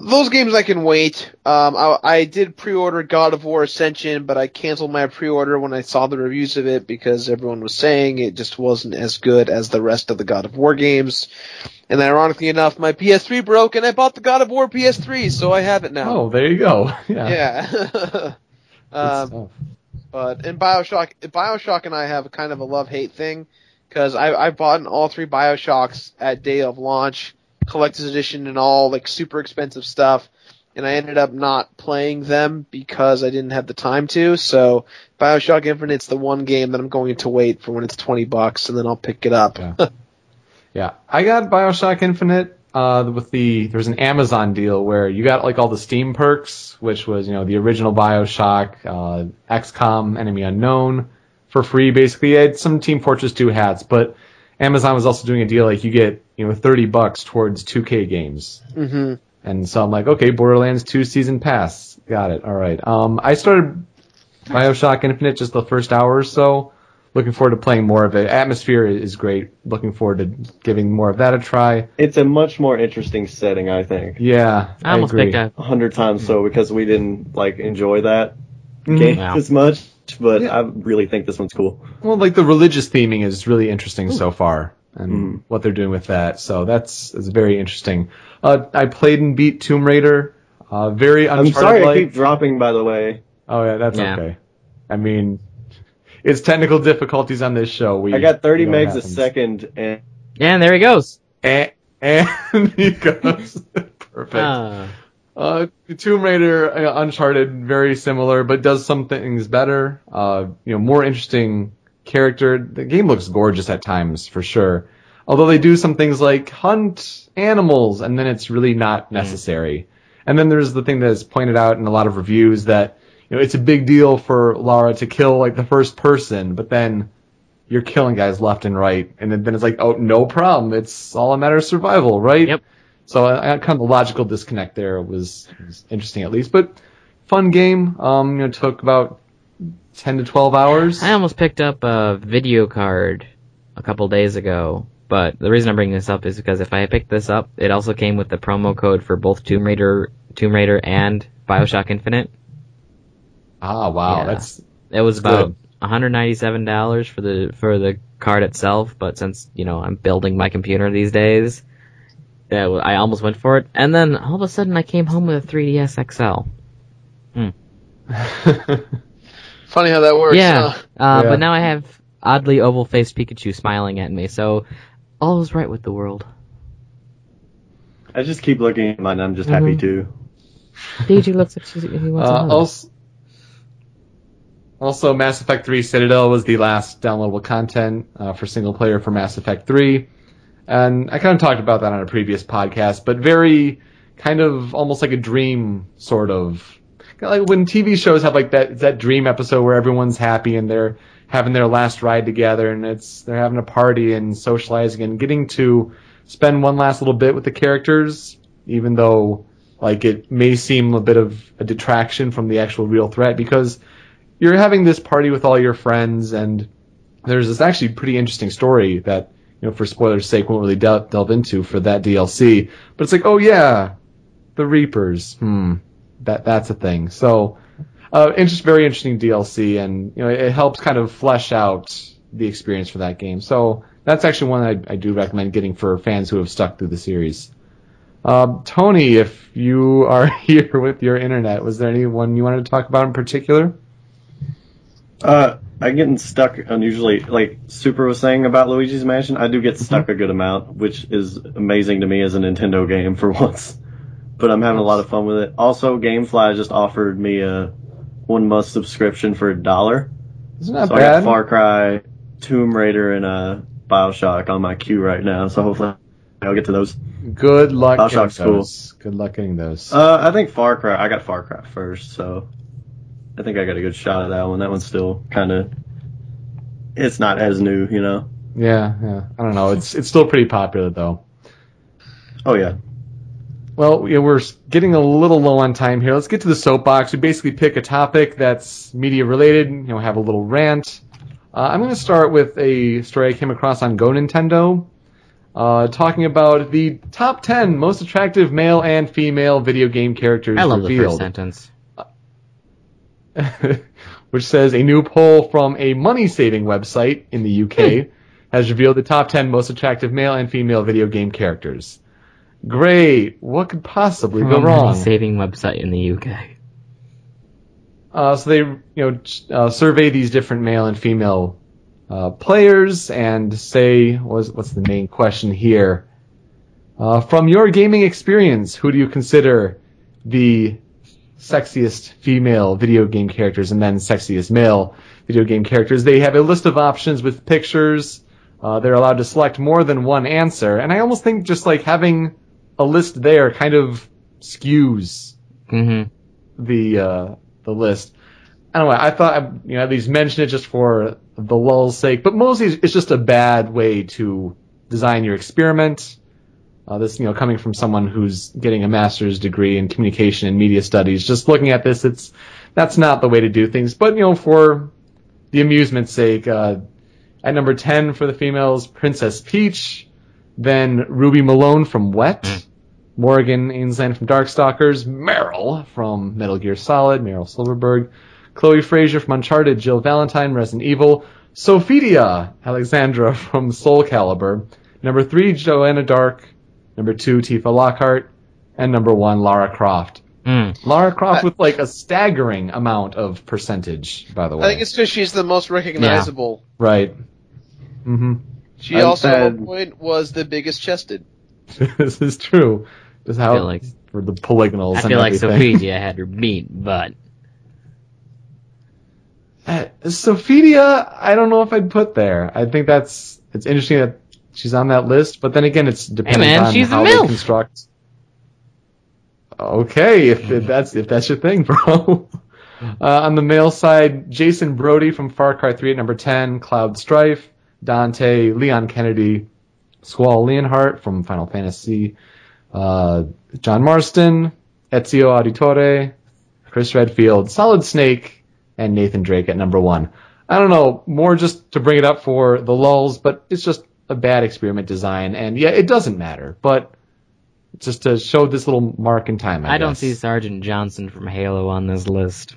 Those games I can wait. Um, I, I did pre-order God of War Ascension, but I canceled my pre-order when I saw the reviews of it because everyone was saying it just wasn't as good as the rest of the God of War games. And ironically enough, my PS3 broke, and I bought the God of War PS3, so I have it now. Oh, there you go. Yeah. Yeah. Um, but in Bioshock, Bioshock and I have kind of a love hate thing because I I bought all three Bioshocks at day of launch, collector's edition and all like super expensive stuff, and I ended up not playing them because I didn't have the time to. So Bioshock Infinite's the one game that I'm going to wait for when it's twenty bucks, and then I'll pick it up. Yeah. Yeah, I got Bioshock Infinite uh, with the there's an Amazon deal where you got like all the Steam perks, which was you know the original Bioshock, uh, XCOM, Enemy Unknown, for free. Basically, I had some Team Fortress 2 hats, but Amazon was also doing a deal like you get you know 30 bucks towards 2K games. hmm And so I'm like, okay, Borderlands 2 season pass. Got it. All right. Um, I started Bioshock Infinite just the first hour or so. Looking forward to playing more of it. Atmosphere is great. Looking forward to giving more of that a try. It's a much more interesting setting, I think. Yeah, I almost agree. picked up. A hundred times so because we didn't like enjoy that Mhm. game Wow. as much. But Yeah. I really think this one's cool. Well, like the religious theming is really interesting so far, and Mm. what they're doing with that. So that's is very interesting. Uh, I played and beat Tomb Raider. Uh, very I'm sorry I keep dropping, by the way. Oh yeah, that's Yeah. okay. I mean, it's technical difficulties on this show. We I got 30 we know megs a second, and and there he goes. And, and he goes perfect. Ah. Uh, Tomb Raider, uh, Uncharted, very similar, but does some things better. Uh, you know, more interesting character. The game looks gorgeous at times, for sure. Although they do some things like hunt animals, and then it's really not necessary. And then there's the thing that is pointed out in a lot of reviews that, you know, it's a big deal for Lara to kill like the first person, but then you're killing guys left and right, and then then it's like, oh, no problem. It's all a matter of survival, right? Yep. So I, I kind of the logical disconnect there was, was interesting at least, but fun game. Um, you know, took about ten to twelve hours. I almost picked up a video card a couple days ago, but the reason I'm bringing this up is because if I picked this up, it also came with the promo code for both Tomb Raider, Tomb Raider and Bioshock Infinite. Ah, wow, Yeah. that's It was That's about good. 197 dollars for the for the card itself, but since you know I'm building my computer these days, that I almost went for it, and then all of a sudden I came home with a 3ds XL. Hmm. Funny how that works. yeah, huh? uh, Yeah. but now I have oddly oval-faced Pikachu smiling at me, so all is right with the world. I just keep looking at mine. And I'm just happy Mhm. too. Daisy looks like she's, he wants a Uh, also, also, Mass Effect 3 Citadel was the last downloadable content uh, for single player for Mass Effect 3. And I kind of talked about that on a previous podcast, but very kind of almost like a dream sort of. Like when TV shows have like that that dream episode where everyone's happy and they're having their last ride together and it's they're having a party and socializing and getting to spend one last little bit with the characters, even though like it may seem a bit of a detraction from the actual real threat because you're having this party with all your friends and there's this actually pretty interesting story that you know for spoilers sake won't really del- delve into for that DLC but it's like oh yeah the Reapers. Hmm that that's a thing. So uh interest very interesting DLC and you know it, helps kind of flesh out the experience for that game. So that's actually one I, I do recommend getting for fans who have stuck through the series. Um, Tony, if you are here with your internet, was there anyone you wanted to talk about in particular? Uh, I'm getting stuck unusually. Like Super was saying about Luigi's Mansion, I do get stuck a good amount, which is amazing to me as a Nintendo game for once. But I'm having a lot of fun with it. Also, GameFly just offered me a one month subscription for a dollar. Isn't that So I got bad? Far Cry, Tomb Raider, and uh, Bioshock on my queue right now. So hopefully I'll get to those. Good luck getting Bioshock's cool. those. Good luck getting those. Uh, I think Far Cry. I got Far Cry first, so I think I got a good shot at that one. That one's still kind of. It's not as new, you know. yeah, yeah. I don't know. It's it's still pretty popular though. Oh yeah. Well, yeah, we're getting a little low on time here. Let's get to the soapbox. We basically pick a topic that's media related. You know, have a little rant. Uh, I'm going to start with a story I came across on Go Nintendo, uh, talking about the top 10 most attractive male and female video game characters I love the first sentence. Which says a new poll from a money-saving website in the UK has revealed the top 10 most attractive male and female video game characters. Great. What could possibly go wrong? saving website in the UK. Uh, so they, you know, uh, survey these different male and female uh, players and say, what's, what's the main question here? Uh, from your gaming experience, who do you consider the sexiest female video game characters and then sexiest male video game characters? They have a list of options with pictures. Uh, they're allowed to select more than one answer, and I almost think just like having a list there kind of skews hmm the uh, the list. Anyway. I thought I'd, you know at least mention it just for the lull's sake, but mostly it's just a bad way to design your experiment. Uh, this you know coming from someone who's getting a master's degree in communication and media studies, just looking at this, it's that's not the way to do things. But you know for the amusement's sake, uh, at number ten for the females, Princess Peach, then Ruby Malone from Wet. Morgan Aensland from Darkstalkers, Meryl from Metal Gear Solid, Meryl Silverburgh, Chloe Frazer from Uncharted, Jill Valentine, Resident Evil, Sophia Alexandra from Soul Calibur, number three, Joanna Dark, number two, Tifa Lockhart, and number one, Lara Croft. Mm. Lara Croft I- with like a staggering amount of percentage, by the way. I think it's because she's the most recognizable. right. hmm She I'm also at one point was the biggest chested. this is true. Just how like- for the polygonals I and feel like everything. Sophia had her beat, but Uh, Sophia, I don't know if I'd put there. I think that's it's interesting that she's on that list, but then again, it's dependent man, on she's a how they construct. Okay, if, if that's if that's your thing, bro. Uh, on the male side, Jason Brody from Far Cry 3 at number 10, Cloud Strife, Dante, Leon Kennedy, Squall Leonhardt from Final Fantasy, uh, John Marston, Ezio Auditore, Chris Redfield, Solid Snake, and Nathan Drake at number one. I don't know, more just to bring it up for the lulls, but it's just a bad experiment design, and yeah, it doesn't matter, but just to show this little mark in time, I, I, don't see Sergeant Johnson from Halo on this list.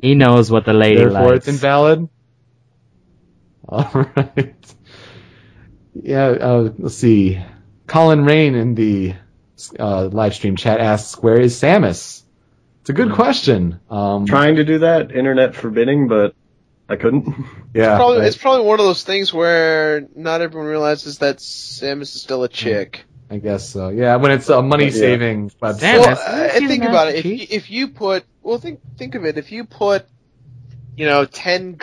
He knows what the lady Therefore, likes. it's invalid. All right. Yeah. Uh, let's see. Colin Rain in the uh, live stream chat asks, "Where is Samus?" It's a good question. Um, Trying to do that, internet forbidding, but I couldn't. yeah. Probably, right. It's probably one of those things where not everyone realizes that Samus is still a chick. I guess so. Yeah. When it's a money-saving website. Samus. Well, Samus, uh, isn't and she think about it. If you, if you put, well, think think of it. If you put, you know, 10,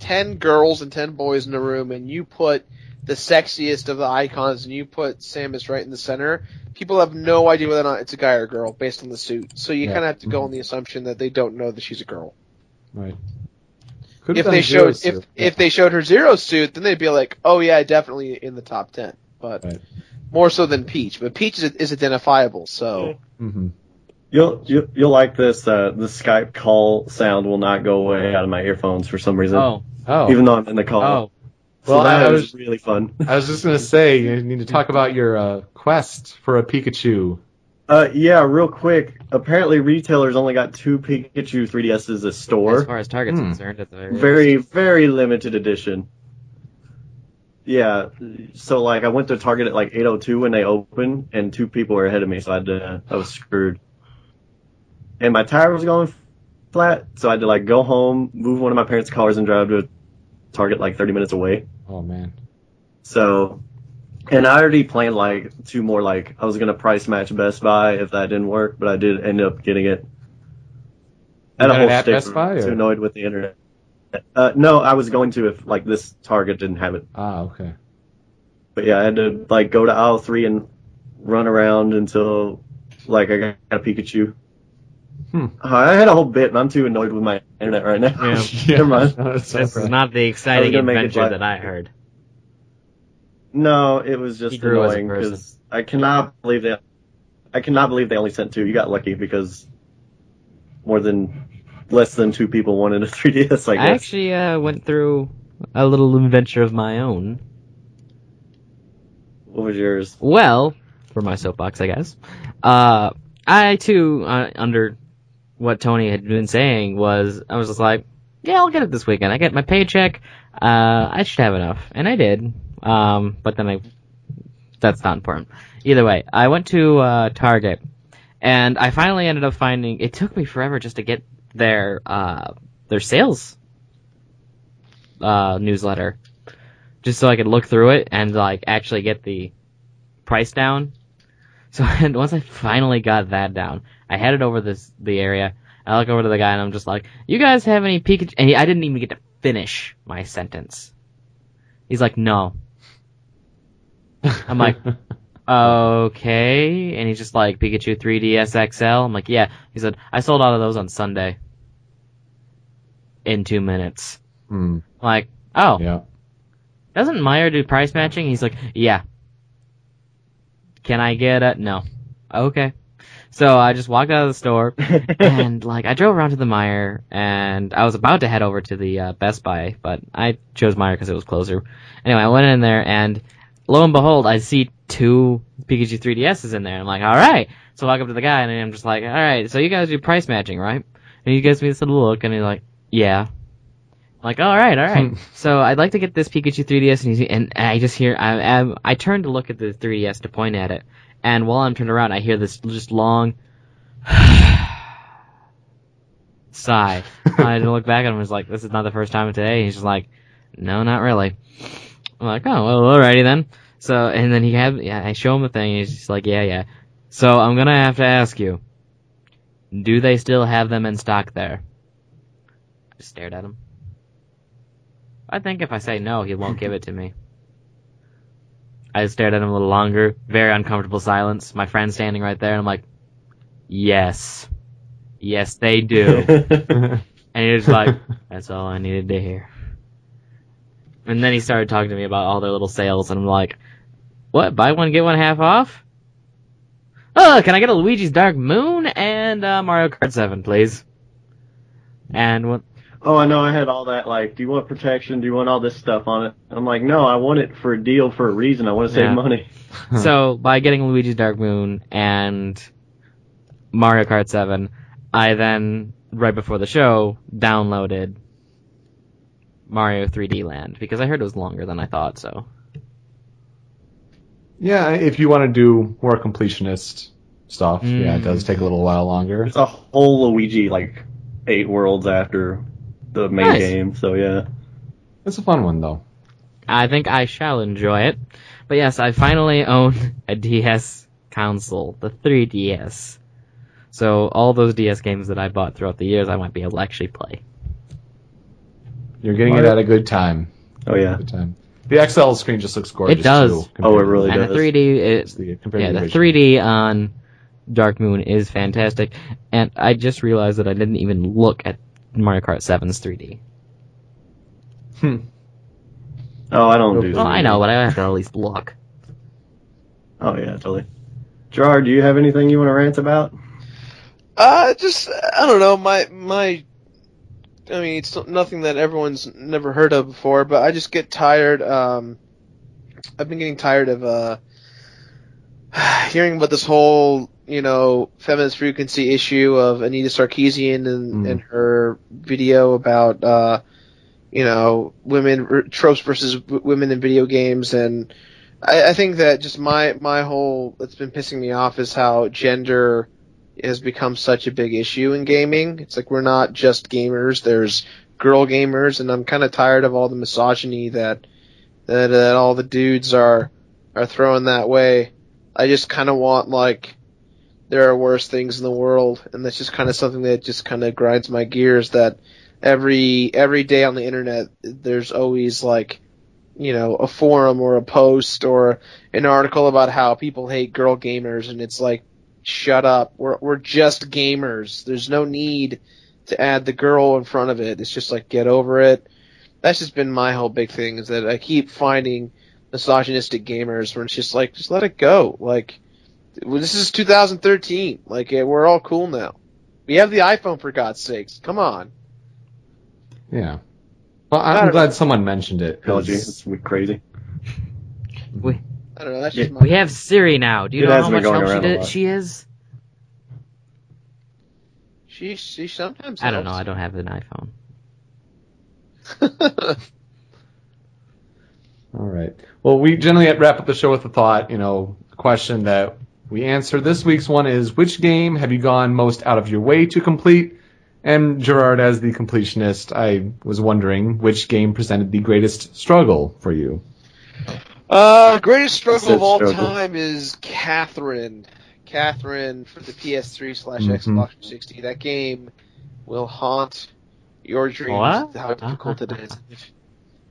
10 girls and ten boys in a room, and you put the sexiest of the icons, and you put Samus right in the center, people have no idea whether or not it's a guy or a girl based on the suit. So you Yeah. kind of have to go on the assumption that they don't know that she's a girl. Right. Could've if they Zero showed if Suit. if they showed her zero suit, then they'd be like, oh yeah, definitely in the top ten. But Right. more so than Peach. But Peach is, is identifiable, so hmm You'll you'll, you'll like this. Uh, the Skype call sound will not go away out of my earphones for some reason, oh, Oh. even though I'm in the call. oh, So Well, that I was was- really fun. I was just gonna say you need to talk about your uh, quest for a Pikachu. Uh, yeah, real quick. Apparently, retailers only got two Pikachu 3DSs a store. as far as Target's Hmm. concerned, at the very, Very, very limited edition. Yeah, so like I went to Target at like 8:02 when they opened, and two people were ahead of me, so I had to, I was screwed. And my tire was going flat, so I had to like go home, move one of my parents' cars, and drive to Target like 30 minutes away. Oh man. So, and I already planned like two more. Like I was gonna price match Best Buy if that didn't work, but I did end up getting it. I had You a whole it at stick. Best Buy, Too or- annoyed with the internet. Uh, no, I was going to if like this Target didn't have it. Ah, okay. but yeah, I had to like go to aisle three and run around until like I got a Pikachu. Hmm. Uh, I had a whole bit, and I'm too annoyed with my internet right now. Yeah. Never mind. It's This is not the exciting gonna make it adventure that I heard. No, it was just grew annoying because I cannot believe that. I cannot believe they only sent two. You got lucky because more than less than two people wanted a 3DS. I I actually uh, went through a little adventure of my own. what was yours? Well, for my soapbox, I guess. Uh, I too, uh, under what Tony had been saying, was I was just like, yeah, I'll get it this weekend. I get my paycheck. Uh, I should have enough, and I did. Um, but then I, that's not important. Either way, I went to uh, Target, and I finally ended up finding. It took me forever just to get their uh, their sales uh, newsletter, just so I could look through it and like actually get the price down. So and once I finally got that down, I headed over this the area. I look over to the guy and I'm just like, "You guys have any Pikachu?" And he, I didn't even get to finish my sentence. He's like, "No." I'm like, "Okay," and he's just like, "Pikachu 3DS XL." I'm like, "Yeah." He said, "I sold all of those on Sunday." In two minutes. Hmm, like, oh, yeah. doesn't Meijer do price matching? He's like, yeah. Can I get a no? Okay. So I just walked out of the store and like I drove around to the Meijer and I was about to head over to the uh, Best Buy, but I chose Meijer because it was closer. Anyway, I went in there and lo and behold, I see two Pikachu 3DSs in there. I'm like, all right. So I walk up to the guy and I'm just like, all right. So you guys do price matching, right? And he gives me this little look and he's like, yeah. I'm like, all right, all right. so I'd like to get this Pikachu 3DS, and, he's, and I just hear, I, I, I turn to look at the 3DS to point at it, and while I'm turned around, I hear this just long sigh. I look back at him and was like, this is not the first time today. He's just like, no, not really. I'm like, oh, well, alrighty then. So, and then he had, yeah, I show him the thing, and he's just like, yeah, yeah. So I'm gonna have to ask you, do they still have them in stock there? I just stared at him. I think if I say no, he won't give it to me. I stared at him a little longer. Very uncomfortable silence. My friend standing right there, and I'm like, yes. Yes, they do. and he was like, that's all I needed to hear. And then he started talking to me about all their little sales, and I'm like, what? Buy one, get one half off? Oh, can I get a Luigi's Dark Moon and uh, Mario Kart 7, please? And what, oh, I know. I had all that. Like, do you want protection? Do you want all this stuff on it? I'm like, no, I want it for a deal for a reason. I want to save Yeah. money. so by getting Luigi's Dark Moon and Mario Kart 7, I then right before the show downloaded Mario 3D Land because I heard it was longer than I thought. So yeah, if you want to do more completionist stuff, yeah, it does mm. take a little while longer. It's a whole Luigi like eight worlds after the main Nice. game. So yeah. It's a fun one though. I think I shall enjoy it. But yes, I finally own a DS console, the 3DS. So all those DS games that I bought throughout the years, I might be able to actually play. You're getting it at a good time. Oh yeah. Good time. The XL screen just looks gorgeous. It does. Too, Oh, it compared to really the- and the does. 3D, it, the- yeah, the 3D on Dark Moon is fantastic, and I just realized that I didn't even look at Mario Kart 7's 3D. Hmm. Oh, I don't do Well, that. I know, but I have to at least look. Oh yeah, totally. Jirard, do you have anything you want to rant about? Uh, just I don't know. My my, I mean, it's nothing that everyone's never heard of before, but I just get tired. Um, I've been getting tired of uh, hearing about this whole you know feminist frequency issue of Anita Sarkeesian and, Mm. and her video about uh, you know women tropes versus w- women in video games and. I, I think that just my my whole that's been pissing me off is how gender has become such a big issue in gaming. It's like we're not just gamers. There's girl gamers, and I'm kind of tired of all the misogyny that that, that all the dudes are are throwing that way. I just kind of want like there are worse things in the world, and that's just kind of something that just kind of grinds my gears. That every every day on the internet, there's always like you know, a forum or a post or an article about how people hate girl gamers and it's like, shut up. We're, we're just gamers. There's no need to add the girl in front of it. It's just like, get over it. That's just been my whole big thing is that I keep finding misogynistic gamers where it's just like, just let it go. Like, this is 2013. Like, eh, we're all cool now. We have the iPhone for God's sakes. Come on. Yeah. Well, I I'm don't glad someone mentioned it. 'cause- Technology, it's crazy. We I don't know. That's just my. we have Siri now. Do you It know how much help she, did, she is? She she sometimes. I don't know. I don't have an iPhone. All right. Well, we generally wrap up the show with a thought, you know, a question that we answer. This week's one is which game have you gone most out of your way to complete? And Jirard, as the completionist, I was wondering which game presented the greatest struggle for you. Uh, greatest struggle of all struggle. time is Catherine. Catherine for the PS3 slash Mhm. Xbox 360. That game will haunt your dreams. What? How difficult it is.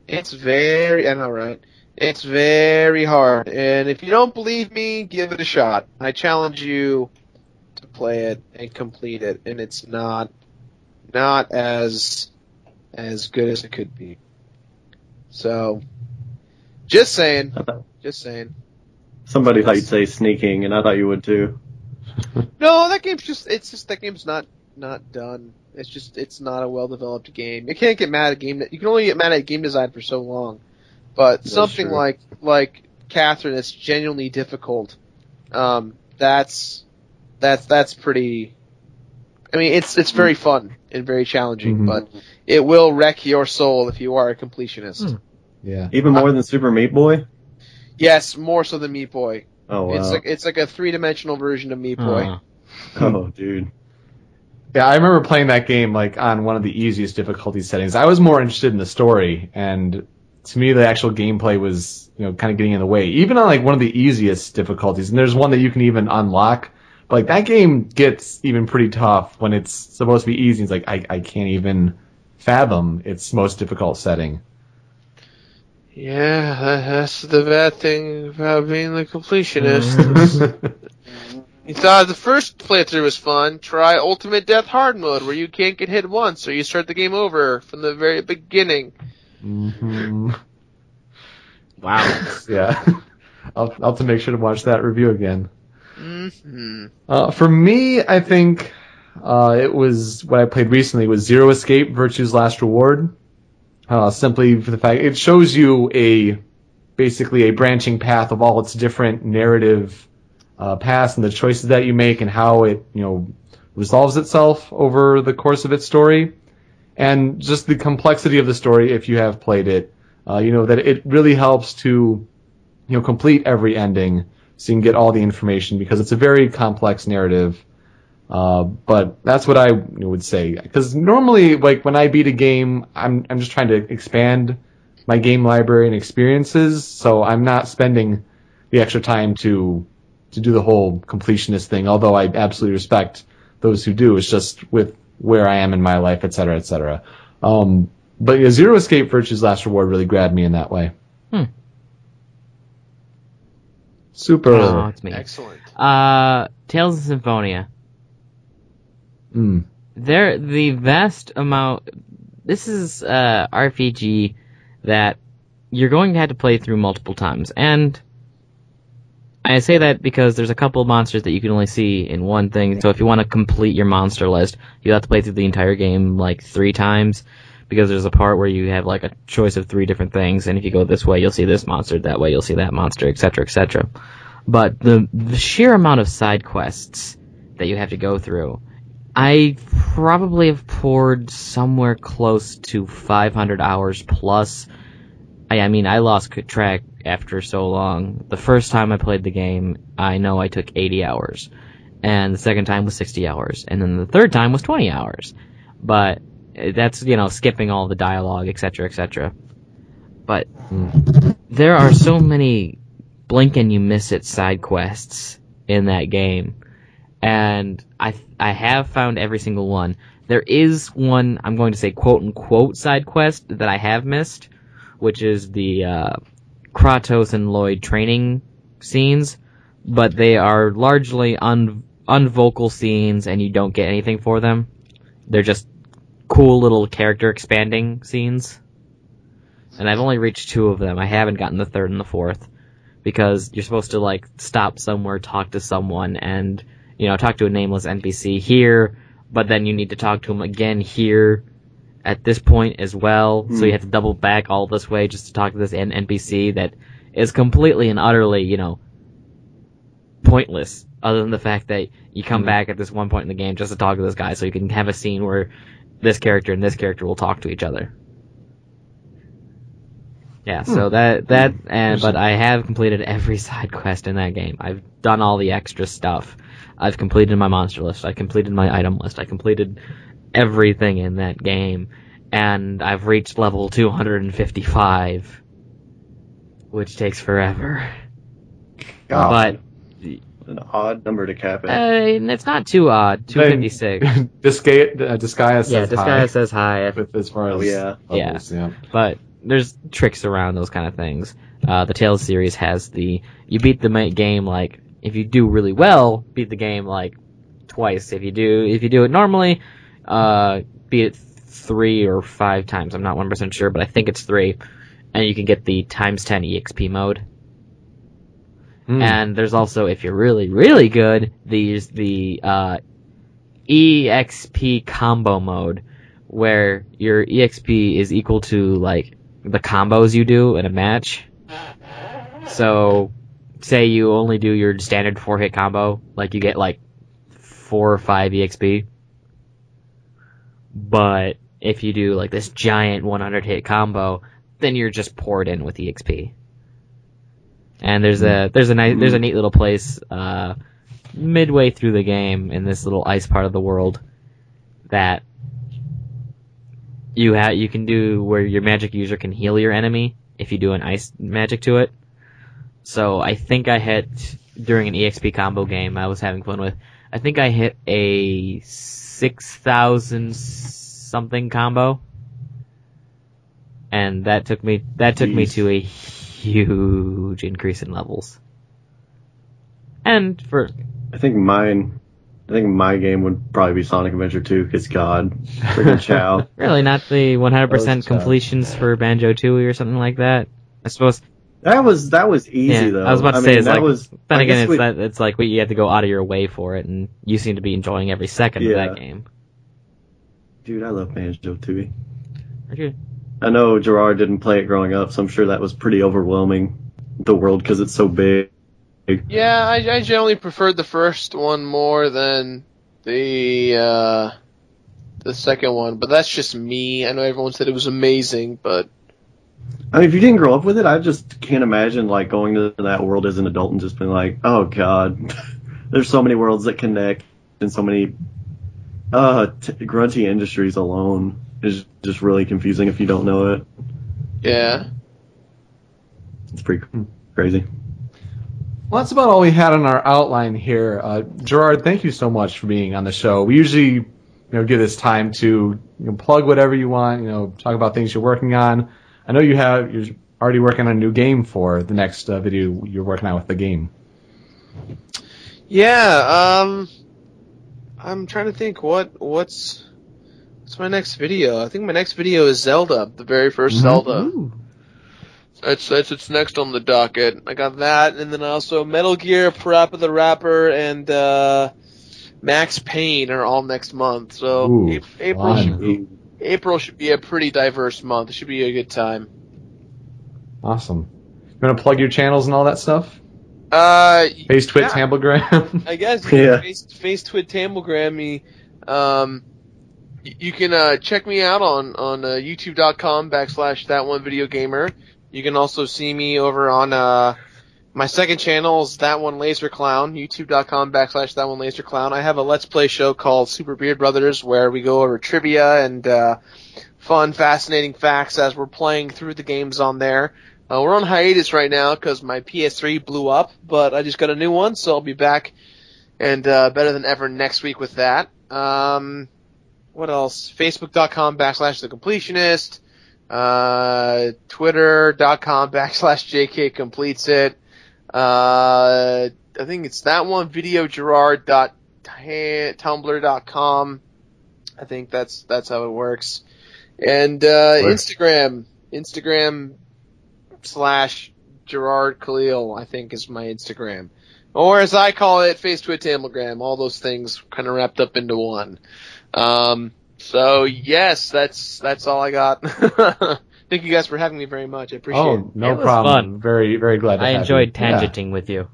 It's very, I know, right? It's very hard. And if you don't believe me, give it a shot. I challenge you to play it and complete it. And it's not, not as, as good as it could be. So, just saying. Just saying. Somebody thought you'd say sneaking, and I thought you would too. No, that game's just it's just that game's not not done. It's just it's not a well developed game. You can't get mad at game that you can only get mad at game design for so long. But That's something true. like like Catherine that's genuinely difficult, um, that's that's that's pretty I mean it's it's very fun and very challenging, Mhm. but it will wreck your soul if you are a completionist. Hmm. Yeah. Even more than Super Meat Boy. Yes, more so than Meat Boy. Oh wow. It's like it's like a three dimensional version of Meat Boy. Uh, oh dude. Yeah, I remember playing that game like on one of the easiest difficulty settings. I was more interested in the story, and to me, the actual gameplay was, you know, kind of getting in the way. Even on like one of the easiest difficulties, and there's one that you can even unlock. But like that game gets even pretty tough when it's supposed to be easy. It's like I, I can't even fathom its most difficult setting. Yeah, that- that's the bad thing about being the completionist. you thought the first playthrough was fun. Try Ultimate Death Hard mode, where you can't get hit once, or you start the game over from the very beginning. hmm wow. Yeah, I'll, I'll have to make sure to watch that review again. hmm Uh, for me, I think uh, it was what I played recently was Zero Escape: Virtue's Last Reward. Uh, simply for the fact it shows you a basically a branching path of all its different narrative uh, paths and the choices that you make and how it you know resolves itself over the course of its story, and just the complexity of the story. If you have played it, uh, you know that it really helps to you know complete every ending so you can get all the information because it's a very complex narrative. Uh, but that's what I would say because normally, like when I beat a game, I'm I'm just trying to expand my game library and experiences, so I'm not spending the extra time to to do the whole completionist thing. Although I absolutely respect those who do. It's just with where I am in my life, et cetera, et cetera. Um, but yeah, Zero Escape Virtue's Last Reward really grabbed me in that way. Hmm. Super. Oh, it's me. Excellent. Uh, Tales of Symphonia. Mm. There, the vast amount. This is uh RPG that you're going to have to play through multiple times, and I say that because there's a couple monsters that you can only see in one thing. So if you want to complete your monster list, you have to play through the entire game like three times. Because there's a part where you have like a choice of three different things, and if you go this way, you'll see this monster. That way, you'll see that monster, etc., etc. But the the sheer amount of side quests that you have to go through, I probably have poured somewhere close to 500 hours plus. I, I mean, I lost track after so long. The first time I played the game, I know I took 80 hours. And the second time was 60 hours. And then the third time was 20 hours. But uh, that's, you know, skipping all the dialogue, etc., etc. But there are so many blink and you miss it side quests in that game and I I have found every single one. There is one I'm going to say quote unquote side quest that I have missed, which is the uh, Kratos and Lloyd training scenes, but they are largely un unvocal scenes, and you don't get anything for them. They're just cool little character expanding scenes. And I've only reached two of them. I haven't gotten the third and the fourth because you're supposed to like stop somewhere, talk to someone, and you know talk to a nameless NPC here, but then you need to talk to him again here at this point as well. So you hmm. have to double back all this way just to talk to this NPC that is completely and utterly, you know, pointless. Other than the fact that you come hmm. back at this one point in the game just to talk to this guy, so you can have a scene where this character and this character will talk to each other. Yeah, hmm. so that that and but I have completed every side quest in that game. I've done all the extra stuff. I've completed my monster list. I completed my item list. I completed everything in that game, and I've reached level 255, which takes forever. God, But an odd number to cap it. uh, it's not too odd. 256. Disgaea, uh, Disgaea says yeah, this hi guy says hi. with as far as Oh, yeah. levels, yeah. but there's tricks around those kind of things. Uh, the Tales series has the you beat the game like if you do really well, beat the game like twice. If you do if you do it normally, uh, beat it three or five times. I'm not one percent sure, but I think it's three, and you can get the times ten exp mode. Hmm. And there's also if you're really really good, there's the uh, exp combo mode where your exp is equal to like the combos you do in a match. So, say you only do your standard four hit combo, like you get like four or five exp. But if you do like this giant 100 hit combo, then you're just poured in with exp. And there's a there's a nice there's a neat little place uh, midway through the game in this little ice part of the world that you ha- you can do where your magic user can heal your enemy if you do an ice magic to it. So I think I hit during an EXP combo game I was having fun with. I think I hit a six thousand something combo, and that took me that took me to a huge increase in levels. And for I think mine. I think my game would probably be Sonic Adventure 2, because God, freaking Chow. really not the 100% That was completions for Banjo Tooie or something like that. I suppose That was that was easy Yeah, though. I was about to I say, mean, it's that like- was. Then again, it's we- that it's like we, you have to go out of your way for it, and you seem to be enjoying every second Yeah. of that game. Dude, I love Banjo Tooie. Aren't? I know Jirard didn't play it growing up, so I'm sure that was pretty overwhelming. The world because it's so big. Yeah, I, I generally preferred the first one more than the uh, the second one, but that's just me. I know everyone said it was amazing, but I mean, if you didn't grow up with it, I just can't imagine like going to that world as an adult and just being like, oh god, there's so many worlds that connect and so many uh t- grunty industries alone is just really confusing if you don't know it. yeah. It's pretty crazy. Well, that's about all we had on our outline here. Uh, Jirard, thank you so much for being on the show. We usually, you know, give this time to you know, plug whatever you want. You know, talk about things you're working on. I know you have you're already working on a new game for the next uh, video you're working on with the game. Yeah, um I'm trying to think what what's what's my next video? I think my next video is Zelda, the very 1st Zelda. That's that's it's next on the docket. I got that, and then also Metal Gear, Parappa the Rapper, and uh, Max Payne are all next month. So Ooh, Ap- April should be April should be a pretty diverse month. It should be a good time. Awesome. You want to plug your channels and all that stuff? Uh, Face, Twit, Yeah. Tamblegram. I guess Yeah. face face twit tamblegram me. Um, you can uh, check me out on on uh, YouTube.com backslash that one video gamer. You can also see me over on uh, my second channel is that one laser clown. YouTube.com backslash that one laser clown. I have a let's play show called Super Beard Brothers where we go over trivia and uh, fun, fascinating facts as we're playing through the games on there. Uh, we're on hiatus right now because my PS3 blew up, but I just got a new one, so I'll be back and uh, better than ever next week with that. Um, what else? Facebook.com backslash the completionist. Uh, Twitter.com backslash JK completes it. Uh, I think it's that one. VideoGerard.tumblr.com. I think that's that's how it works. And uh, Instagram, Instagram slash Jirard Khalil, I think is my Instagram. Or as I call it, Face Twit Tamblegram. All those things kind of wrapped up into one. Um, so yes, that's that's all I got. Thank you guys for having me very much. I appreciate Oh, it. no It was problem. fun. Very, very glad to I have enjoyed you. Yeah. tangenting with you.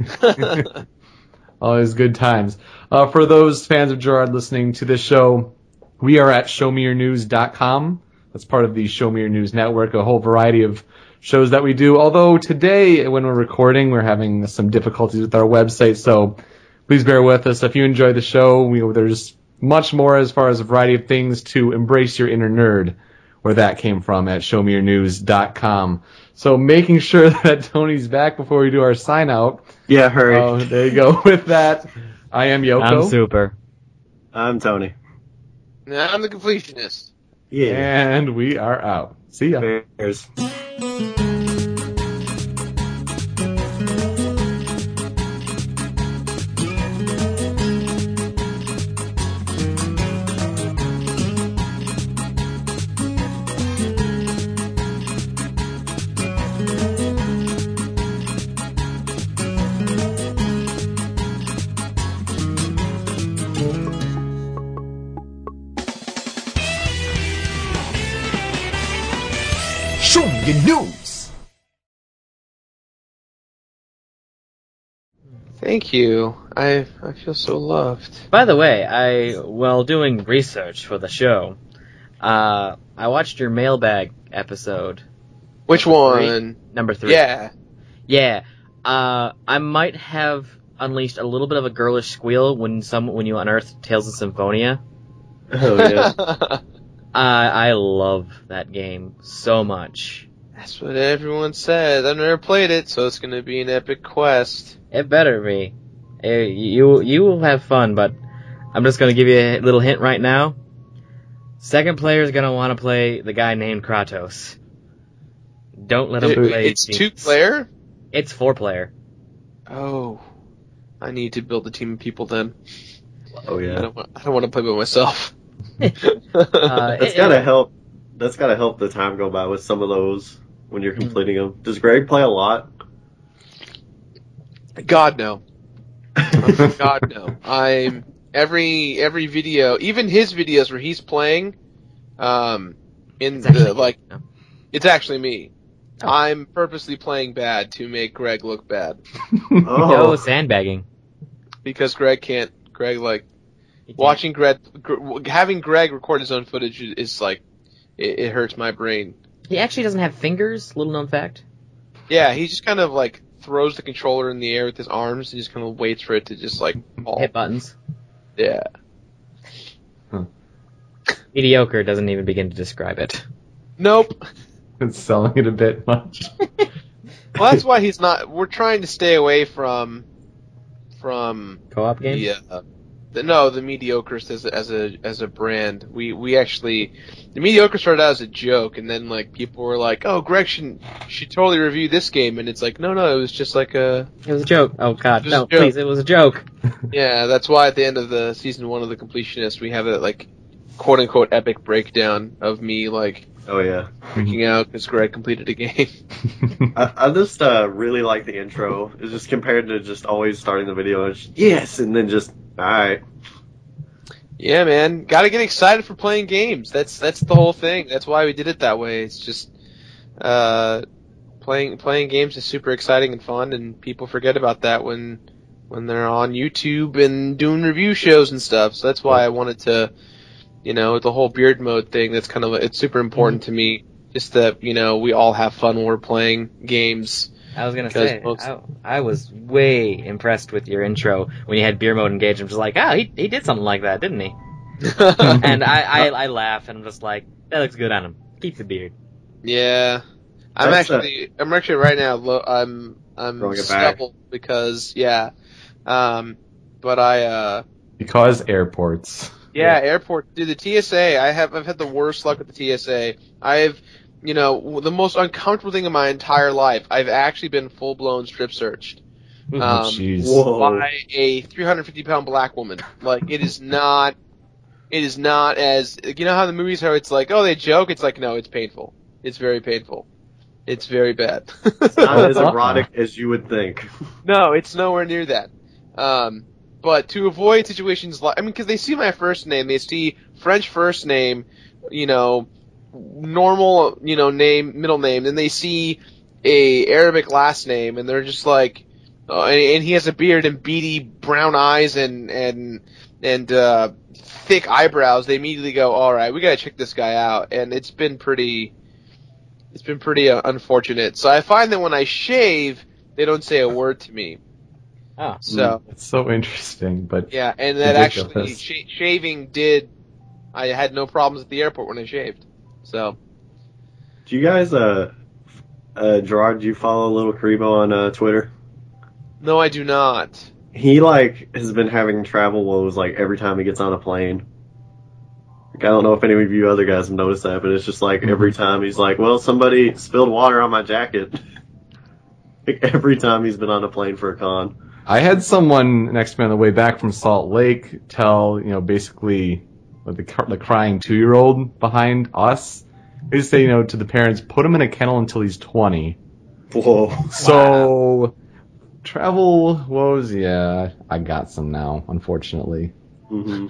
Always good times. Uh, for those fans of Jirard listening to this show, we are at showmeyournews.com. That's part of the Show Me Your News network, a whole variety of shows that we do. Although today, when we're recording, we're having some difficulties with our website, so please bear with us. If you enjoy the show, we, there's much more as far as a variety of things to embrace your inner nerd, where that came from at showmeyournews.com. So making sure that Tony's back before we do our sign out. Yeah, hurry. Oh, there you go. With that, I am Yoko. I'm super. I'm Tony. Now I'm the completionist. Yeah. And we are out. See ya. Bears. Thank you. I I feel so loved. By the way, I while doing research for the show, uh, I watched your mailbag episode Which one? number three. Yeah. Yeah. Uh, I might have unleashed a little bit of a girlish squeal when some when you unearthed Tales of Symphonia. Oh yeah. Uh, I love that game so much. That's what everyone says. I've never played it, so it's gonna be an epic quest. It better be. Uh, you you will have fun, but I'm just gonna give you a little hint right now. Second player is gonna want to play the guy named Kratos. Don't let him It- play. it's Jinx. two player. It's four player. Oh, I need to build a team of people then. Oh I yeah. don't, wa- I don't want to play by myself. Uh, That's it- gotta help. That's gotta help the time go by with some of those when you're completing them. Does Greg play a lot? God no. God no. I'm every every video, even his videos where he's playing, um, in It's the like, no. it's actually me. Oh. I'm purposely playing bad to make Greg look bad No Oh, sandbagging. because Greg can't. Greg like can't- watching Greg, Gr- having Greg record his own footage is like, it, it hurts my brain. He actually doesn't have fingers. Little known fact. Yeah, he just kind of like throws the controller in the air with his arms and just kind of waits for it to just like fall. Hit buttons. Yeah. Mediocre doesn't even begin to describe it. Nope. it's selling it a bit much. Well, that's why he's not. We're trying to stay away from, from Co-op game. the, uh, the no, the mediocres as a, as a as a brand. We we actually the mediocre started out as a joke, and then like people were like, "Oh, Greg should should totally review this game," and it's like, no, no, it was just like a It was a joke. Oh God, no! Please, it was a joke. yeah. That's why at the end of the season one of the completionist, we have a like quote unquote epic breakdown of me like oh yeah. freaking out because Greg completed a game. I, I just uh, really like the intro. It's just compared to just always starting the video and just, yes, and then just all right. Yeah, man, got to get excited for playing games. That's that's the whole thing. That's why we did it that way. It's just uh, playing playing games is super exciting and fun, and people forget about that when when they're on YouTube and doing review shows and stuff. So that's why I wanted to, you know, the whole beard mode thing. That's kind of it's super important to me. Just that you know we all have fun when we're playing games. I was gonna Because say, most- I, I was way impressed with your intro when you had beer mode engaged. I'm just like, oh, he he did something like that, didn't he? and I, I I laugh and I'm just like, that looks good on him. Keep the beard. Yeah, I'm That's, actually I'm actually right now. Lo- I'm I'm Throwing stubble because yeah, um, but I uh because airports. Yeah, airport. Dude, the TSA. I have I've had the worst luck with the TSA. I've, you know, the most uncomfortable thing in my entire life. I've actually been full blown strip searched Oh, Um, jeez. Whoa. by a 350 pound black woman. Like it is not. It is not as you know how the movies are. It's like oh they joke. It's like no, it's painful. It's very painful. It's very bad. It's not as erotic as you would think. No, it's nowhere near that. Um, but to avoid situations like, I mean, because they see my first name, they see French first name, you know, normal, you know, name, middle name, then they see a Arabic last name, and they're just like, uh, and, and he has a beard and beady brown eyes and and and uh, thick eyebrows. They immediately go, all right, we gotta check this guy out, and it's been pretty. It's been pretty uh, unfortunate. So I find that when I shave, they don't say a word to me. Oh. So It's so interesting, but yeah, and that actually sh- shaving did. I had no problems at the airport when I shaved. So Do you guys, uh, uh, Jirard, do you follow Little Kuriboh on uh, Twitter? no, I do not. He like has been having travel woes like every time he gets on a plane. Like, I don't know if any of you other guys have noticed that, but it's just like every time he's like, "Well, somebody spilled water on my jacket." like every time he's been on a plane for a con. I had someone next to me on the way back from Salt Lake tell, you know, basically like the, the crying two year old behind us. They just say, you know, to the parents, put him in a kennel until he's 20. Whoa. So, travel woes, yeah, I got some now, unfortunately. hmm